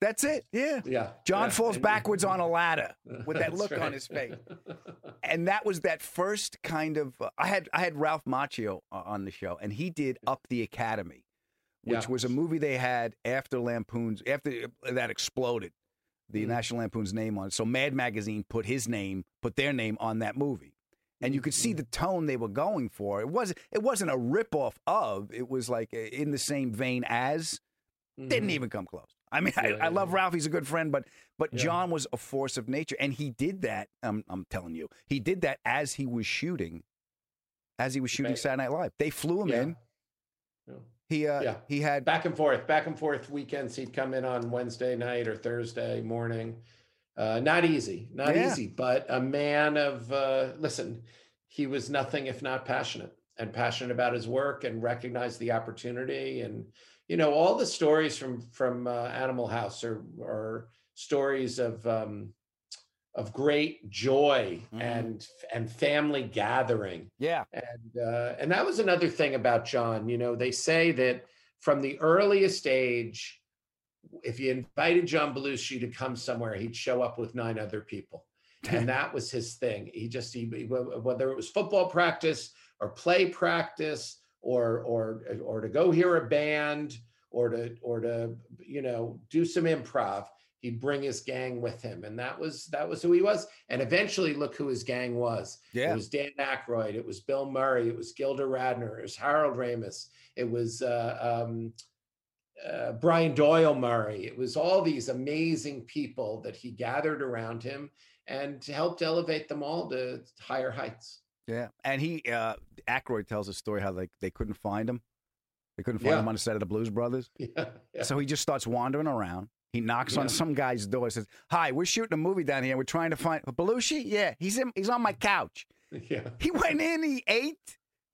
[SPEAKER 3] that's it. Yeah,
[SPEAKER 11] Yeah.
[SPEAKER 3] John
[SPEAKER 11] yeah,
[SPEAKER 3] falls backwards on a ladder <laughs> with that look on his face. <laughs> and that was that first kind of uh, I had I had Ralph Macchio uh, on the show and he did Up the Academy which
[SPEAKER 11] Yeah.
[SPEAKER 3] was a movie they had after Lampoon's after that exploded the
[SPEAKER 11] Mhm.
[SPEAKER 3] National Lampoon's name on it so Mad Magazine put his name put their name on that movie and you could
[SPEAKER 11] Mm-hmm.
[SPEAKER 3] see the tone they were going for it wasn't it wasn't a ripoff of it was like uh, in the same vein as didn't
[SPEAKER 11] Mhm.
[SPEAKER 3] even come close. I mean, I,
[SPEAKER 11] Yeah,
[SPEAKER 3] I love
[SPEAKER 11] yeah.
[SPEAKER 3] Ralph; he's a good friend, but but
[SPEAKER 11] Yeah.
[SPEAKER 3] John was a force of nature, and he did that. I'm I'm telling you, he did that as he was shooting, as he was shooting
[SPEAKER 11] Right.
[SPEAKER 3] Saturday Night Live. They flew him
[SPEAKER 11] Yeah.
[SPEAKER 3] in.
[SPEAKER 11] Yeah.
[SPEAKER 3] He uh,
[SPEAKER 11] Yeah.
[SPEAKER 3] he had
[SPEAKER 11] back and forth, back and forth weekends. He'd come in on Wednesday night or Thursday morning. Uh, not easy, not
[SPEAKER 3] Yeah.
[SPEAKER 11] easy, but a man of uh, listen. He was nothing if not passionate, and passionate about his work, and recognized the opportunity. And you know, all the stories from from uh, Animal House are are stories of um, of great joy
[SPEAKER 3] Mhm.
[SPEAKER 11] and and family gathering
[SPEAKER 3] yeah
[SPEAKER 11] and uh, and that was another thing about John. You know, they say that from the earliest age, if you invited John Belushi to come somewhere, he'd show up with nine other people, and <laughs> that was his thing. He just he, whether it was football practice or play practice or or or to go hear a band or to or to you know do some improv he'd bring his gang with him. And that was that was who he was. And eventually look who his gang was.
[SPEAKER 3] Yeah.
[SPEAKER 11] it was dan Aykroyd, it was bill murray. It was gilda radner. It was harold ramis. It was uh, um, uh, brian doyle murray. It was all these amazing people that he gathered around him and helped elevate them all to higher heights.
[SPEAKER 3] Yeah, and he uh, Aykroyd tells a story how they they couldn't find him, they couldn't find
[SPEAKER 11] Yeah.
[SPEAKER 3] him on the set of the Blues Brothers, <laughs>
[SPEAKER 11] yeah, yeah.
[SPEAKER 3] so he just starts wandering around. He knocks on some guy's door, says, "Hi, we're shooting a movie down here. We're trying to find Belushi. Yeah, he's in, he's on my couch." <laughs>
[SPEAKER 11] yeah
[SPEAKER 3] He went in, he ate.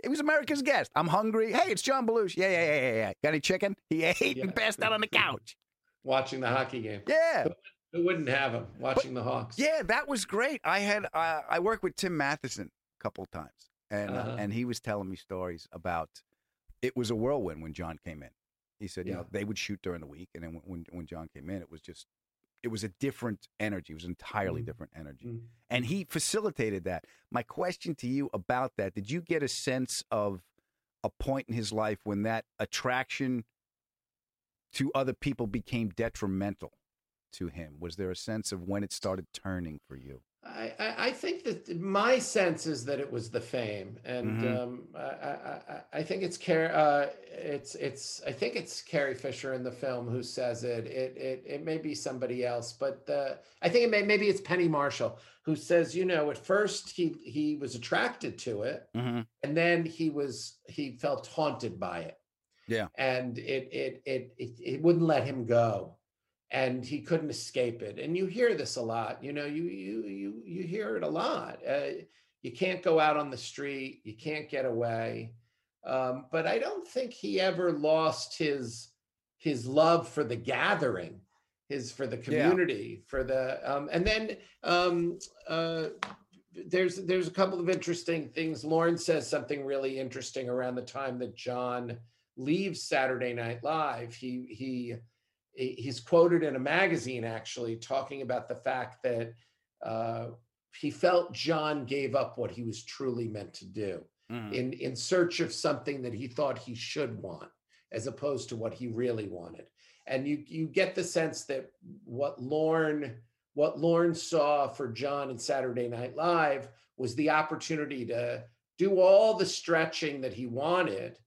[SPEAKER 3] It was America's guest. I'm hungry. Hey, it's John Belushi. Yeah, yeah, yeah, yeah, yeah. Got any chicken? He <laughs> ate
[SPEAKER 11] Yeah.
[SPEAKER 3] and passed out on the couch. <laughs>
[SPEAKER 11] watching the hockey game
[SPEAKER 3] Yeah,
[SPEAKER 11] who wouldn't have him watching the hawks
[SPEAKER 3] yeah, that was great. I had uh, I worked with Tim Matheson a couple of times, and uh,
[SPEAKER 11] Uh-huh.
[SPEAKER 3] and he was telling me stories about. It was a whirlwind when John came in. He said, you know, they would shoot during the week, and then when- when when John came in, it was just it was a different energy. It was entirely
[SPEAKER 11] Mm.
[SPEAKER 3] different energy,
[SPEAKER 11] Mm.
[SPEAKER 3] and he facilitated that. My question to you about that: Did you get a sense of a point in his life when that attraction to other people became detrimental to him? Was there a sense of when it started turning for you?
[SPEAKER 11] I, I, think that my sense is that it was the fame, and
[SPEAKER 3] Mhm.
[SPEAKER 11] um, I, I, I- I think it's Car- uh, it's it's I think it's Carrie Fisher in the film who says it. It it it may be somebody else, but the, I think it may maybe it's Penny Marshall who says you know at first he he was attracted to it,
[SPEAKER 3] Mm-hmm.
[SPEAKER 11] and then he was he felt haunted by it
[SPEAKER 3] Yeah.
[SPEAKER 11] and it it it it, it wouldn't let him go and he couldn't escape it and you hear this a lot you know you you you you hear it a lot uh, you can't go out on the street you can't get away um, but i don't think he ever lost his his love for the gathering his for the
[SPEAKER 3] Yeah.
[SPEAKER 11] community for the um, and then um, uh, there's there's a couple of interesting things lorne says something really interesting around the time that john leaves saturday night live he he he's quoted in a magazine actually talking about the fact that uh, he felt john gave up what he was truly meant to do
[SPEAKER 3] Mhm.
[SPEAKER 11] in in search of something that he thought he should want as opposed to what he really wanted and you you get the sense that what lorne what lorne saw for john in saturday night live was the opportunity to do all the stretching that he wanted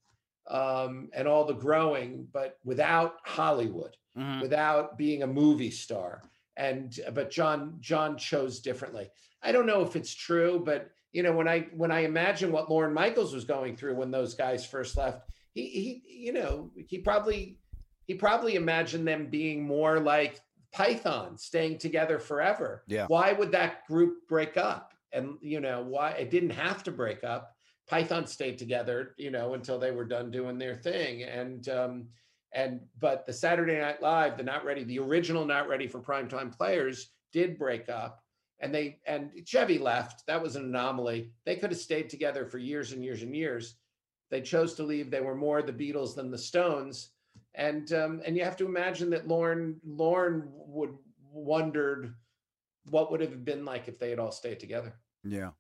[SPEAKER 11] um, and all the growing but without hollywood
[SPEAKER 3] Mhm.
[SPEAKER 11] without being a movie star. And but john john chose differently. I don't know if it's true but you know when i when i imagine what lorne michaels was going through when those guys first left he he you know he probably he probably imagined them being more like python staying together forever.
[SPEAKER 3] Yeah.
[SPEAKER 11] why would that group break up? And you know why it didn't have to break up. Python stayed together you know until they were done doing their thing. And um and but the Saturday Night Live, the not ready, the original not ready for primetime players did break up, and they and Chevy left. That was an anomaly. They could have stayed together for years and years and years. They chose to leave. They were more the Beatles than the Stones, and um, and you have to imagine that Lorne Lorne would wondered what would have been like if they had all stayed together.
[SPEAKER 3] Yeah.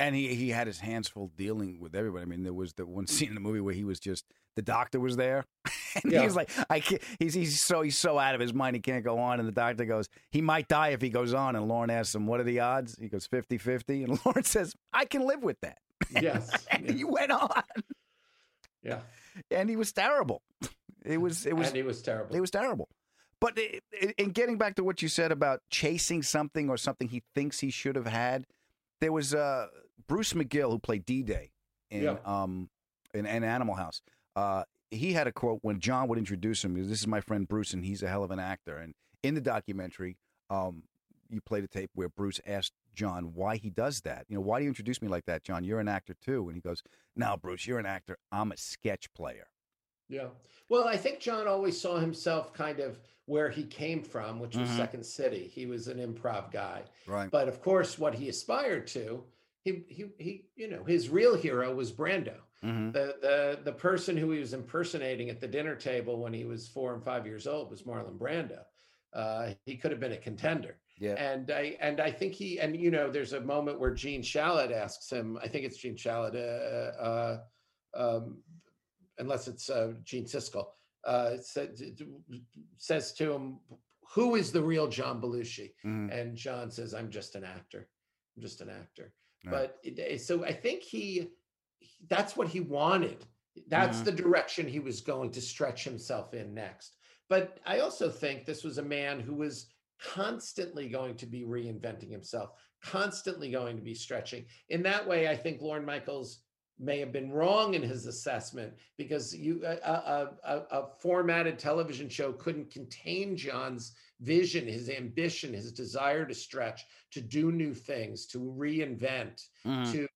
[SPEAKER 3] And he, he had his hands full dealing with everybody. I mean, there was the one <laughs> scene in the movie where he was just the doctor was there, <laughs> and
[SPEAKER 11] Yeah.
[SPEAKER 3] he was like, "I can't." He's he's so he's so out of his mind he can't go on. And the doctor goes, "He might die if he goes on." And Lorne asks him, "What are the odds?" He goes, 50-50. And <laughs> Lorne says, "I can live with that."
[SPEAKER 11] Yes,
[SPEAKER 3] and he went on,
[SPEAKER 11] yeah,
[SPEAKER 3] and he was terrible. It was it was
[SPEAKER 11] and he was terrible.
[SPEAKER 3] it was terrible. But in getting back to what you said about chasing something or something he thinks he should have had, there was uh, Bruce McGill who played D Day in
[SPEAKER 11] Yeah.
[SPEAKER 3] um in, in Animal House. Uh, he had a quote when John would introduce him. This is my friend Bruce, and he's a hell of an actor. And in the documentary, um, you played a tape where Bruce asked John why he does that. You know, why do you introduce me like that, John? You're an actor too. And he goes, "No, Bruce, you're an actor. I'm a sketch player."
[SPEAKER 11] Yeah. Well, I think John always saw himself kind of where he came from, which was
[SPEAKER 3] Mhm.
[SPEAKER 11] Second City. He was an improv guy.
[SPEAKER 3] Right.
[SPEAKER 11] But of course, what he aspired to, he he he, you know, his real hero was Brando.
[SPEAKER 3] Mm-hmm.
[SPEAKER 11] The the the person who he was impersonating at the dinner table when he was four and five years old was Marlon Brando. Uh, he could have been a contender.
[SPEAKER 3] Yeah.
[SPEAKER 11] And I and I think he and you know there's a moment where Gene Shalit asks him. I think it's Gene Shalit. Uh, uh, um, unless it's uh, Gene Siskel, uh, said, says to him, "Who is the real John Belushi?"
[SPEAKER 3] Mhm.
[SPEAKER 11] And John says, "I'm just an actor. I'm just an actor."
[SPEAKER 3] Right.
[SPEAKER 11] But it- so I think he, he- that's what he wanted. That's
[SPEAKER 3] Mhm.
[SPEAKER 11] the direction he was going to stretch himself in next. But I also think this was a man who was constantly going to be reinventing himself, constantly going to be stretching. In that way, I think Lorne Michaels may have been wrong in his assessment because you a, a, a, a formatted television show couldn't contain John's vision, his ambition, his desire to stretch, to do new things, to reinvent,
[SPEAKER 3] Mhm.
[SPEAKER 11] to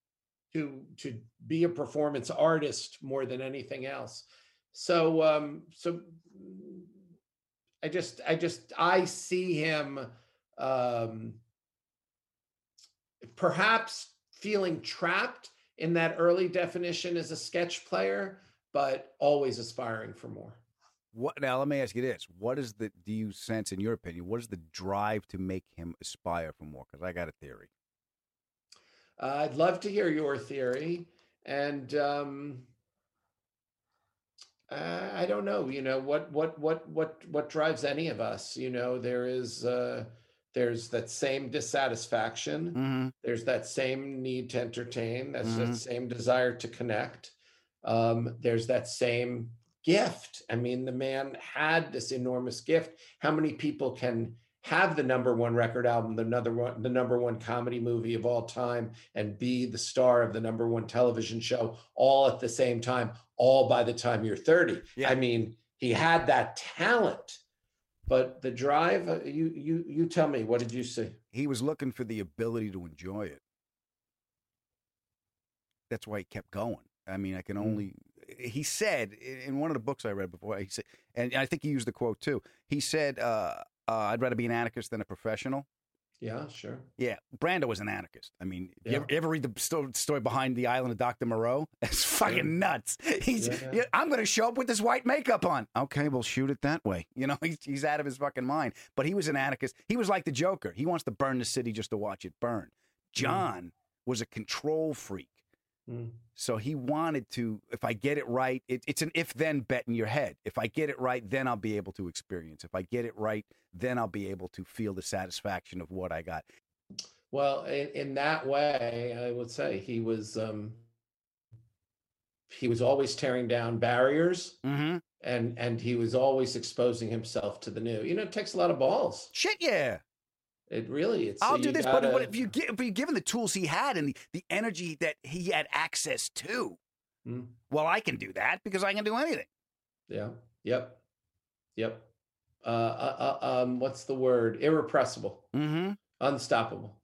[SPEAKER 11] to to be a performance artist more than anything else. So um so I just I just I see him um perhaps feeling trapped in that early definition as a sketch player, but always aspiring for more.
[SPEAKER 3] What now? Let me ask you this: What is the? Do you sense, in your opinion, what is the drive to make him aspire for more? Because I got a theory.
[SPEAKER 11] Uh, I'd love to hear your theory, and um, uh, I don't know. You know what what what what what drives any of us? You know, there is uh, there's that same dissatisfaction.
[SPEAKER 3] Mm-hmm.
[SPEAKER 11] There's that same need to entertain. That's
[SPEAKER 3] Mhm.
[SPEAKER 11] that same desire to connect. Um, there's that same gift. I mean, the man had this enormous gift. How many people can have the number one record album, the another one, the number one comedy movie of all time, and be the star of the number one television show all at the same time, all by the time you're 30? I mean, he had that talent. But the drive, uh, you you you tell me, what did you see?
[SPEAKER 3] He was looking for the ability to enjoy it. That's why he kept going. I mean, I can
[SPEAKER 11] Mm.
[SPEAKER 3] only. He said in one of the books I read before. He said, and I think he used the quote too. He said, uh, uh, "I'd rather be an anarchist than a professional."
[SPEAKER 11] Yeah, sure.
[SPEAKER 3] Yeah, Brando was an anarchist. I mean, you, ever, you ever read the sto- story behind the island of Dr. Moreau? <laughs> It's fucking nuts. He's,
[SPEAKER 11] Yeah.
[SPEAKER 3] yeah, I'm going to show up with this white makeup on. Okay, we'll shoot it that way. You know, <laughs> he's, he's out of his fucking mind. But he was an anarchist. He was like the Joker. He wants to burn the city just to watch it burn. John was a control freak.
[SPEAKER 11] Mm.
[SPEAKER 3] So he wanted to, if I get it right, it, it's an if then bet in your head. If I get it right, then I'll be able to experience. If I get it right, then I'll be able to feel the satisfaction of what I got.
[SPEAKER 11] Well, in, in that way, I would say he was um, he was always tearing down barriers,
[SPEAKER 3] Mm-hmm.
[SPEAKER 11] and and he was always exposing himself to the new. You know, it takes a lot of balls.
[SPEAKER 3] Shit, yeah.
[SPEAKER 11] It really. It's
[SPEAKER 3] I'll
[SPEAKER 11] you
[SPEAKER 3] do this,
[SPEAKER 11] gotta-
[SPEAKER 3] but, but if you gi- if you given the tools he had and the, the energy that he had access to,
[SPEAKER 11] Mm.
[SPEAKER 3] well, I can do that because I can do anything.
[SPEAKER 11] Yeah. Yep. Yep. Uh, uh, uh, um, what's the word? Irrepressible.
[SPEAKER 3] Mm-hmm.
[SPEAKER 11] Unstoppable.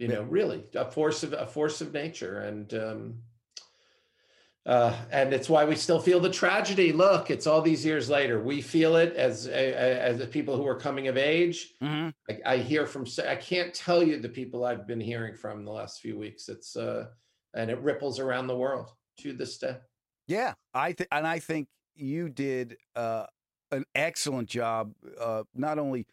[SPEAKER 11] You know, really a force of a force of nature, and um, uh, and it's why we still feel the tragedy. Look, it's all these years later. We feel it as as the people who are coming of age.
[SPEAKER 3] Mm-hmm.
[SPEAKER 11] I, I hear from. I can't tell you the people I've been hearing from the last few weeks. It's uh, and it ripples around the world to this day.
[SPEAKER 3] Yeah, I think, and I think you did uh, an excellent job, uh, not only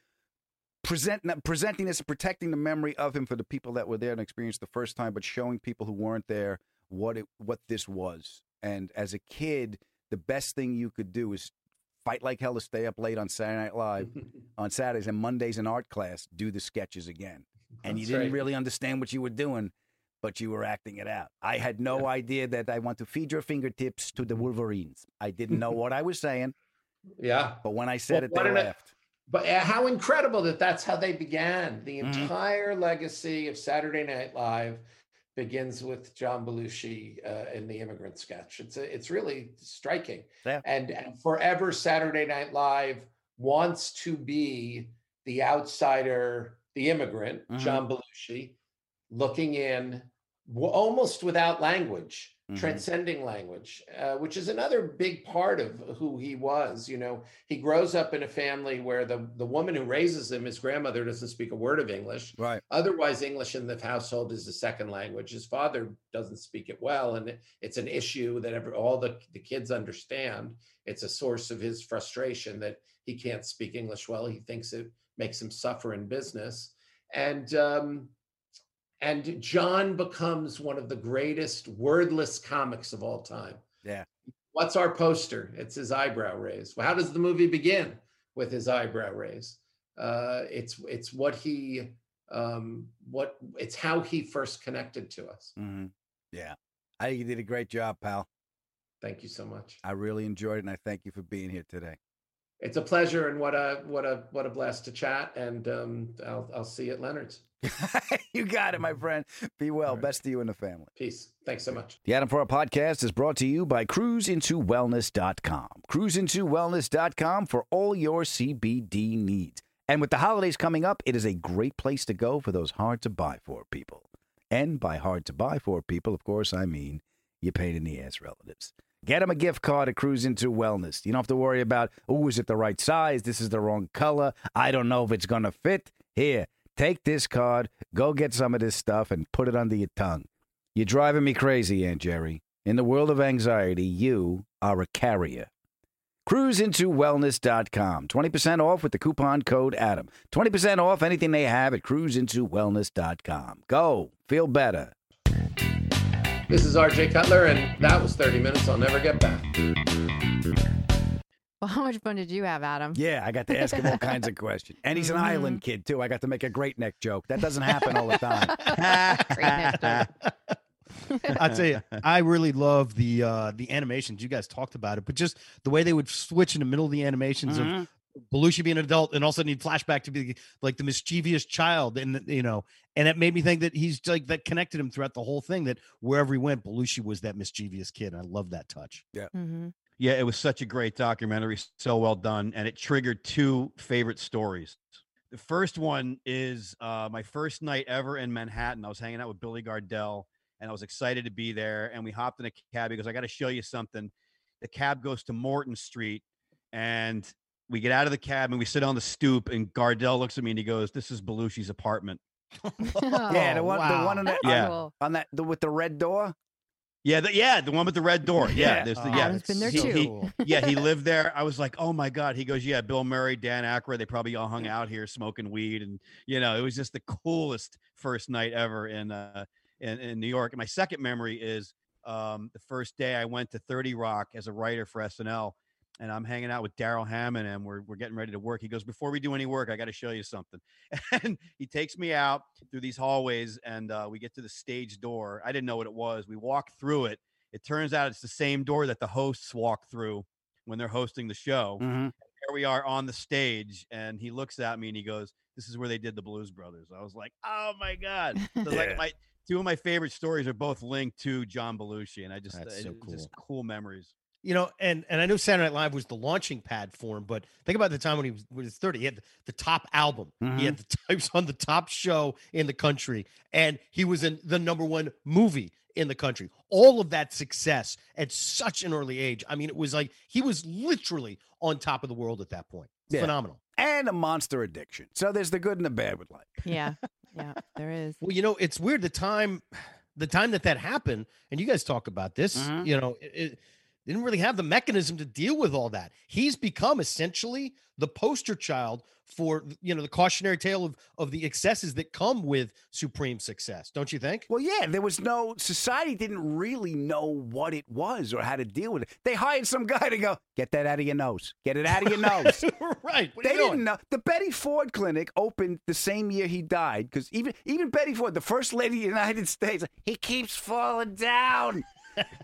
[SPEAKER 3] presenting presenting this and protecting the memory of him for the people that were there and experienced the first time, but showing people who weren't there what it what this was. And as a kid, the best thing you could do is fight like hell to stay up late on Saturday Night Live <laughs> on Saturdays and Mondays in art class, do the sketches again. And you didn't
[SPEAKER 11] right.
[SPEAKER 3] really understand what you were doing, but you were acting it out. I had no idea that I want to feed your fingertips to the Wolverines. I didn't know what I was saying,
[SPEAKER 11] Yeah.
[SPEAKER 3] but when I said
[SPEAKER 11] Well,
[SPEAKER 3] it, they laughed.
[SPEAKER 11] But uh, how incredible that that's how they began. The
[SPEAKER 3] Mhm.
[SPEAKER 11] entire legacy of Saturday Night Live begins with John Belushi uh, in the immigrant sketch. It's a, it's really striking.
[SPEAKER 3] Yeah.
[SPEAKER 11] And, and forever Saturday Night Live wants to be the outsider, the immigrant,
[SPEAKER 3] Mhm.
[SPEAKER 11] John Belushi, looking in almost without language,
[SPEAKER 3] Mhm.
[SPEAKER 11] transcending language, uh, which is another big part of who he was. You know, he grows up in a family where the, the woman who raises him, his grandmother, doesn't speak a word of English.
[SPEAKER 3] Right.
[SPEAKER 11] Otherwise, English in the household is the second language. His father doesn't speak it well, and it- it's an issue that every, all the, the kids understand. It's a source of his frustration that he can't speak English well. He thinks it makes him suffer in business. And um, and John becomes one of the greatest wordless comics of all time.
[SPEAKER 3] Yeah.
[SPEAKER 11] What's our poster? It's his eyebrow raise. Well, how does the movie begin with his eyebrow raise? Uh, it's it's what he um, what it's how he first connected to us.
[SPEAKER 3] hmm Yeah. I think you did a great job, pal.
[SPEAKER 11] Thank you so much.
[SPEAKER 3] I really enjoyed it, and I thank you for being here today.
[SPEAKER 11] It's a pleasure and what a what a what a blast to chat. And um, I'll I'll see you at Leonard's. <laughs>
[SPEAKER 3] you got it, my mm-hmm. friend. Be well. Best to you and the family.
[SPEAKER 11] Peace. Thanks so much.
[SPEAKER 3] The Adam Ferrara podcast is brought to you by cruzintowellness.com. Cruzintowellness.com for all your CBD needs. And with the holidays coming up, it is a great place to go for those hard to buy for people. And by hard to buy for people, of course, I mean you pain in the ass relatives. Get them a gift card at Cruise Into Wellness. You don't have to worry about, oh, is it the right size? This is the wrong color. I don't know if it's going to fit. Here, take this card, go get some of this stuff, and put it under your tongue. You're driving me crazy, Aunt Jerry. In the world of anxiety, you are a carrier. cruzintowellness.com. 20% off with the coupon code ADAM. 20% off anything they have at cruzintowellness.com. Go. Feel better.
[SPEAKER 11] This is RJ Cutler, and that was 30 minutes I'll never get back. <laughs>
[SPEAKER 4] Well, how much fun did you have, Adam?
[SPEAKER 3] Yeah, I got to ask him all kinds of questions. And he's an island kid, too. I got to make a great neck joke. That doesn't happen all the time. <laughs>
[SPEAKER 4] Great neck joke. <laughs>
[SPEAKER 5] I'd say I really love the uh the animations. You guys talked about it, but just the way they would switch in the middle of the animations
[SPEAKER 3] Mhm.
[SPEAKER 5] of Belushi being an adult, and all of a sudden he'd flashback to be like the mischievous child, and you know, and it made me think that he's like that connected him throughout the whole thing. That wherever he went, Belushi was that mischievous kid. And I love that touch.
[SPEAKER 3] Yeah.
[SPEAKER 4] hmm
[SPEAKER 6] Yeah, it was such a great documentary, so well done, and it triggered two favorite stories. The first one is uh, my first night ever in Manhattan. I was hanging out with Billy Gardell, and I was excited to be there. And we hopped in a cab because I got to show you something. The cab goes to Morton Street, and we get out of the cab and we sit on the stoop. And Gardell looks at me and he goes, "This is Belushi's apartment." <laughs>
[SPEAKER 3] yeah, the one, the one on, the,
[SPEAKER 6] Yeah.
[SPEAKER 4] cool.
[SPEAKER 3] on that the, with the red door.
[SPEAKER 6] Yeah, the, yeah, the one with the red door. Yeah, <laughs>
[SPEAKER 3] Yeah.
[SPEAKER 6] there's the, yeah.
[SPEAKER 4] Adam's been there
[SPEAKER 6] He-
[SPEAKER 4] too.
[SPEAKER 6] he- <laughs> yeah, he lived there. <laughs> I was like, oh my god. He goes, yeah, Bill Murray, Dan Aykroyd, they probably all hung out here smoking weed, and you know, it was just the coolest first night ever in uh in, in New York. And my second memory is um the first day I went to 30 Rock as a writer for SNL. And I'm hanging out with Darrell Hammond, and we're, we're getting ready to work. He goes, Before we do any work, I got to show you something. <laughs> And he takes me out through these hallways, and uh, we get to the stage door. I didn't know what it was. We walk through it, it turns out it's the same door that the hosts walk through when they're hosting the show.
[SPEAKER 3] Mm-hmm.
[SPEAKER 6] Here we are on the stage, and he looks at me and he goes, "This is where they did the Blues Brothers." I was like, "Oh my god!" <laughs> So
[SPEAKER 3] Yeah.
[SPEAKER 6] like my two of my favorite stories are both linked to John Belushi, and I just
[SPEAKER 5] That's
[SPEAKER 6] uh,
[SPEAKER 5] so
[SPEAKER 6] it's just
[SPEAKER 5] cool.
[SPEAKER 6] cool memories.
[SPEAKER 5] You know, and and I know Saturday Night Live was the launching pad for him, but think about the time when he was, when he was 30. He had the, the top album. He had the <laughs> he was on the top show in the country, and he was in the number one movie in the country. All of that success at such an early age. I mean, it was like he was literally on top of the world at that point.
[SPEAKER 3] Yeah.
[SPEAKER 5] Phenomenal.
[SPEAKER 3] And a monster addiction. So there's the good and the bad with life.
[SPEAKER 4] Yeah. Yeah. <laughs> There is.
[SPEAKER 5] Well, you know, it's weird the time, the time that that happened, and you guys talk about this.
[SPEAKER 3] Mhm.
[SPEAKER 5] You know, it, didn't really have the mechanism to deal with all that. He's become essentially the poster child for you know the cautionary tale of of the excesses that come with supreme success. Don't you think?
[SPEAKER 3] Well, yeah, there was no society didn't really know what it was or how to deal with it. They hired some guy to go get that out of your nose, get it out of your <laughs> nose.
[SPEAKER 5] right. What
[SPEAKER 3] they
[SPEAKER 5] doing?
[SPEAKER 3] didn't know. The Betty Ford Clinic opened the same year he died because even even Betty Ford, the first lady of the United States, he keeps falling down.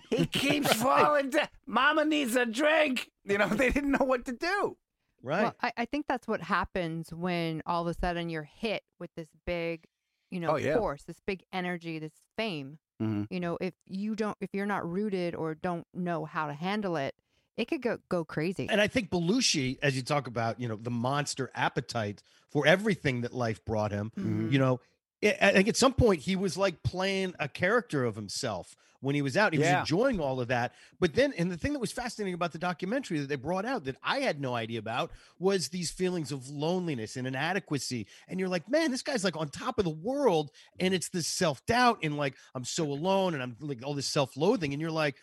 [SPEAKER 3] He <laughs> keeps falling down. Mama needs a drink. You know, <laughs> they didn't know what to do.
[SPEAKER 5] Right.
[SPEAKER 4] Well, I, I think that's what happens when all of a sudden you're hit with this big, you know,
[SPEAKER 3] Oh, yeah.
[SPEAKER 4] force, this big energy, this fame.
[SPEAKER 3] Mhm.
[SPEAKER 4] You know, if you don't, if you're not rooted or don't know how to handle it, it could go go crazy.
[SPEAKER 5] And I think Belushi, as you talk about, you know, the monster appetite for everything that life brought him,
[SPEAKER 4] Mhm.
[SPEAKER 5] you know, I I think at some point he was like playing a character of himself when he was out. He
[SPEAKER 3] Yeah.
[SPEAKER 5] was enjoying all of that. But then, and the thing that was fascinating about the documentary that they brought out that I had no idea about was these feelings of loneliness and inadequacy. And you're like, man, this guy's like on top of the world. And it's this self doubt and like, I'm so alone and I'm like all this self loathing. And you're like,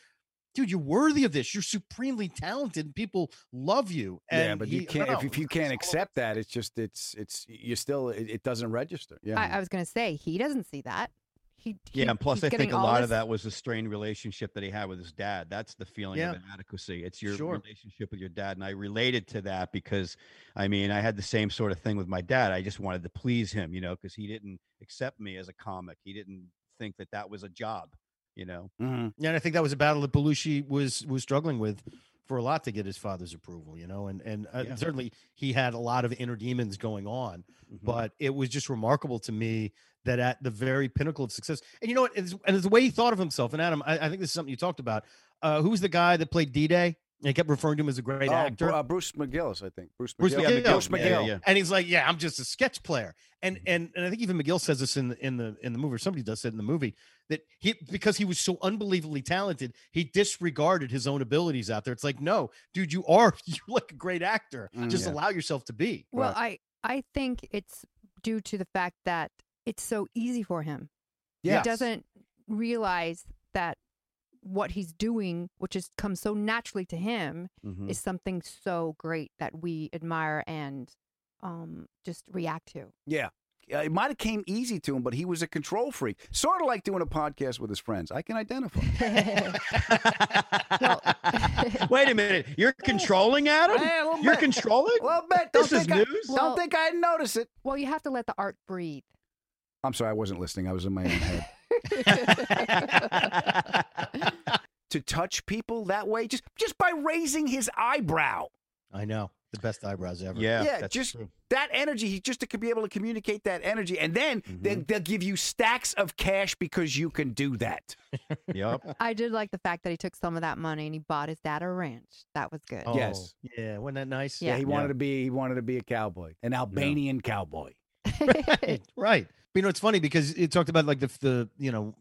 [SPEAKER 5] dude, you're worthy of this. You're supremely talented. And people love you. And
[SPEAKER 3] yeah, but
[SPEAKER 5] he-
[SPEAKER 3] you
[SPEAKER 5] I
[SPEAKER 3] can't if, if you can't accept that, it's just it's it's you're still it, it doesn't register. Yeah.
[SPEAKER 4] I, I was going to say he doesn't see that. He, he
[SPEAKER 6] Yeah, and plus I think a lot
[SPEAKER 4] this-
[SPEAKER 6] of that was a strained relationship that he had with his dad. That's the feeling
[SPEAKER 5] Yeah.
[SPEAKER 6] of inadequacy. It's your
[SPEAKER 5] Sure.
[SPEAKER 6] relationship with your dad, and I related to that because, I mean, I had the same sort of thing with my dad. I just wanted to please him, you know, because he didn't accept me as a comic. He didn't think that that was a job, you know.
[SPEAKER 3] Mhm.
[SPEAKER 5] Yeah, and I think that was a battle that Belushi was was struggling with for a lot to get his father's approval, you know, and and uh,
[SPEAKER 6] Yeah.
[SPEAKER 5] certainly he had a lot of inner demons going on,
[SPEAKER 3] Mhm.
[SPEAKER 5] but it was just remarkable to me that at the very pinnacle of success, and you know what, it's, and it's the way he thought of himself. And Adam, I, I think this is something you talked about. Uh, who was the guy that played D Day? And he kept referring to him as a great
[SPEAKER 3] Oh,
[SPEAKER 5] actor.
[SPEAKER 3] Uh, Bruce McGillis, I think. Bruce
[SPEAKER 5] Bruce
[SPEAKER 3] McGill.
[SPEAKER 5] McGill.
[SPEAKER 3] Bruce
[SPEAKER 5] Yeah,
[SPEAKER 3] McGill.
[SPEAKER 6] yeah.
[SPEAKER 5] and he's like, "Yeah, I'm just a sketch player." And and and I think even McGill says this in the in the in the movie. Or somebody does say it in the movie that he because he was so unbelievably talented, he disregarded his own abilities out there. It's like, no, dude, you are <laughs> you're like a great actor.
[SPEAKER 3] Mm,
[SPEAKER 5] just
[SPEAKER 3] yeah.
[SPEAKER 5] allow yourself to be.
[SPEAKER 4] Well, I I think it's due to the fact that it's so easy for him.
[SPEAKER 3] Yes.
[SPEAKER 4] He doesn't realize that what he's doing, which has come so naturally to him,
[SPEAKER 3] Mhm.
[SPEAKER 4] is something so great that we admire and um just react to.
[SPEAKER 3] Yeah. Uh, It might have came easy to him, but he was a control freak. Sort of like doing a podcast with his friends. I can identify. <laughs>
[SPEAKER 6] Wait a minute. You're <laughs> controlling Adam?
[SPEAKER 3] Hey,
[SPEAKER 6] You're
[SPEAKER 3] bit.
[SPEAKER 6] controlling?
[SPEAKER 3] Well, bet.
[SPEAKER 6] This
[SPEAKER 3] Don't
[SPEAKER 6] is
[SPEAKER 3] think I-
[SPEAKER 6] news?
[SPEAKER 3] don't think I'd notice it.
[SPEAKER 4] Well, you have to let the art breathe.
[SPEAKER 3] I'm sorry, I wasn't listening. I was in my own head. <laughs> to touch people that way, just just by raising his eyebrow.
[SPEAKER 5] I know the best eyebrows ever.
[SPEAKER 3] yeah, yeah, just that energy. He just to be able to communicate that energy, and then
[SPEAKER 5] Mm-hmm.
[SPEAKER 3] they, they'll give you stacks of cash because you can do that. <laughs>
[SPEAKER 6] yep.
[SPEAKER 4] I did like the fact that he took some of that money and he bought his dad a ranch. That was good.
[SPEAKER 5] Oh,
[SPEAKER 3] Yes.
[SPEAKER 5] Yeah, wasn't that nice?
[SPEAKER 3] Yeah, he wanted to be. He wanted to be a cowboy, an Albanian cowboy. <laughs>
[SPEAKER 5] right, right. You know, it's funny because it talked about like the the you know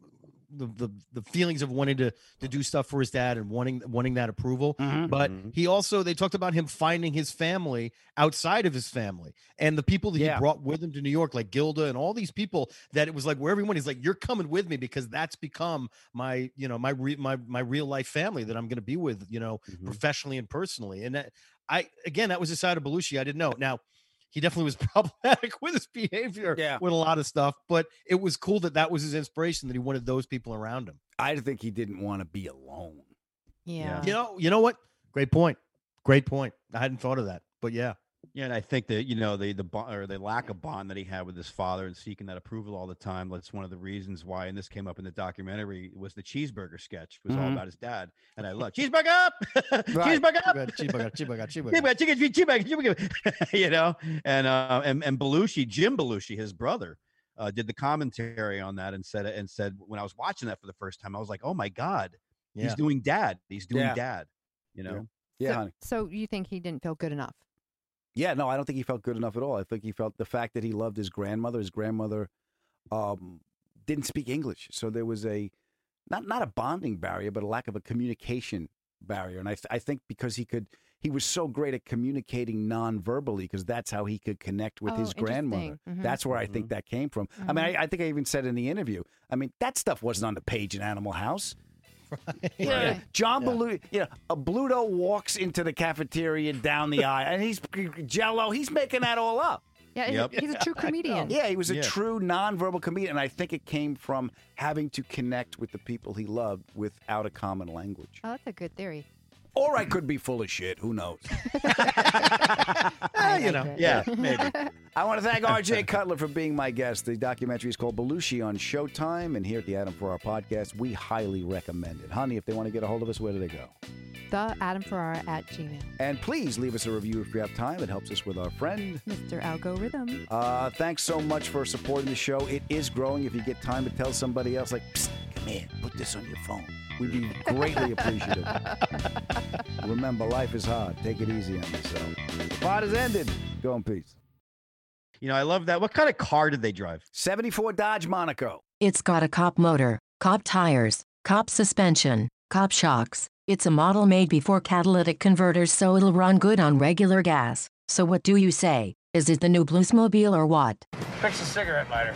[SPEAKER 5] the the, the feelings of wanting to to do stuff for his dad and wanting wanting that approval. Mm-hmm. But mm-hmm. he also they talked about him finding his family outside of his family and the people that
[SPEAKER 3] Yeah.
[SPEAKER 5] he brought with him to New York, like Gilda and all these people. That it was like where everyone is like, you're coming with me because that's become my you know my re- my my real life family that I'm going to be with, you know, mm-hmm. professionally and personally. And that, I again, that was a side of Belushi I didn't know. Now he definitely was <laughs> problematic with his behavior
[SPEAKER 3] Yeah.
[SPEAKER 5] with a lot of stuff, but it was cool that that was his inspiration that he wanted those people around him.
[SPEAKER 3] I think he didn't want to be alone.
[SPEAKER 4] Yeah.
[SPEAKER 5] You know, you know what? Great point. Great point. I hadn't thought of that, but yeah.
[SPEAKER 6] Yeah, and I think that you know the the bond or the lack of bond that he had with his father and seeking that approval all the time. That's one of the reasons why, and this came up in the documentary, was the cheeseburger sketch was all
[SPEAKER 5] Mhm.
[SPEAKER 6] about his dad, and I love cheeseburger up, <laughs> cheeseburger up,
[SPEAKER 5] Cheeseburger, cheeseburger, cheeseburger. <laughs>
[SPEAKER 6] cheeseburger, cheeseburger, cheeseburger, <laughs> you know, and uh, and and Belushi, Jim Belushi, his brother, uh, did the commentary on that and said and said when I was watching that for the first time, I was like, oh my god,
[SPEAKER 5] Yeah.
[SPEAKER 6] he's doing dad, he's doing
[SPEAKER 3] Yeah.
[SPEAKER 6] dad, you know.
[SPEAKER 3] Yeah,
[SPEAKER 4] so,
[SPEAKER 3] honey.
[SPEAKER 4] so you think he didn't feel good enough?
[SPEAKER 3] Yeah, no, I don't think he felt good enough at all. I think he felt the fact that he loved his grandmother. His grandmother um, didn't speak English, so there was a not not a bonding barrier, but a lack of a communication barrier. And I th- I think because he could, he was so great at communicating non-verbally because that's how he could connect with
[SPEAKER 4] Oh,
[SPEAKER 3] his grandmother.
[SPEAKER 4] interesting. Mhm.
[SPEAKER 3] That's where I think that came from. I mean, I, I think I even said in the interview. I mean, that stuff wasn't on the page in Animal House. Yeah,
[SPEAKER 4] Right.
[SPEAKER 3] John Belushi. You know, a Bluto walks into the cafeteria down the aisle, and he's Jello. He's making that all up.
[SPEAKER 4] Yeah,
[SPEAKER 6] Yep.
[SPEAKER 4] he's a true <laughs> comedian.
[SPEAKER 3] Yeah, he was a
[SPEAKER 6] Yeah.
[SPEAKER 3] true nonverbal comedian, and I think it came from having to connect with the people he loved without a common language.
[SPEAKER 4] Oh, that's a good theory.
[SPEAKER 3] Or I could be full of shit. Who knows? <laughs>
[SPEAKER 4] I
[SPEAKER 5] you know.
[SPEAKER 6] Yeah, maybe.
[SPEAKER 3] I want to thank RJ Cutler for being my guest. The documentary is called Belushi on Showtime, and here at the Adam Ferrara podcast, we highly recommend it. Honey, if they want to get a hold of us, where do they go?
[SPEAKER 4] The Adam Ferrara at Gmail.
[SPEAKER 3] And please leave us a review if you have time. It helps us with our friend.
[SPEAKER 4] Mr. Algorithm.
[SPEAKER 3] Uh, thanks so much for supporting the show. It is growing. If you get time to tell somebody else, like, Psst, come here, put this on your phone. We'd be greatly <laughs> appreciative. Remember, life is hard. Take it easy on yourself. The pod is ended. Go in peace.
[SPEAKER 6] You know, I love that. What kind of car did they drive?
[SPEAKER 3] 74 Dodge Monaco.
[SPEAKER 1] It's got a cop motor, cop tires, cop suspension, cop shocks. It's a model made before catalytic converters so it'll run good on regular gas. So what do you say? Is it the new Bluesmobile or what?
[SPEAKER 9] Fix a cigarette lighter.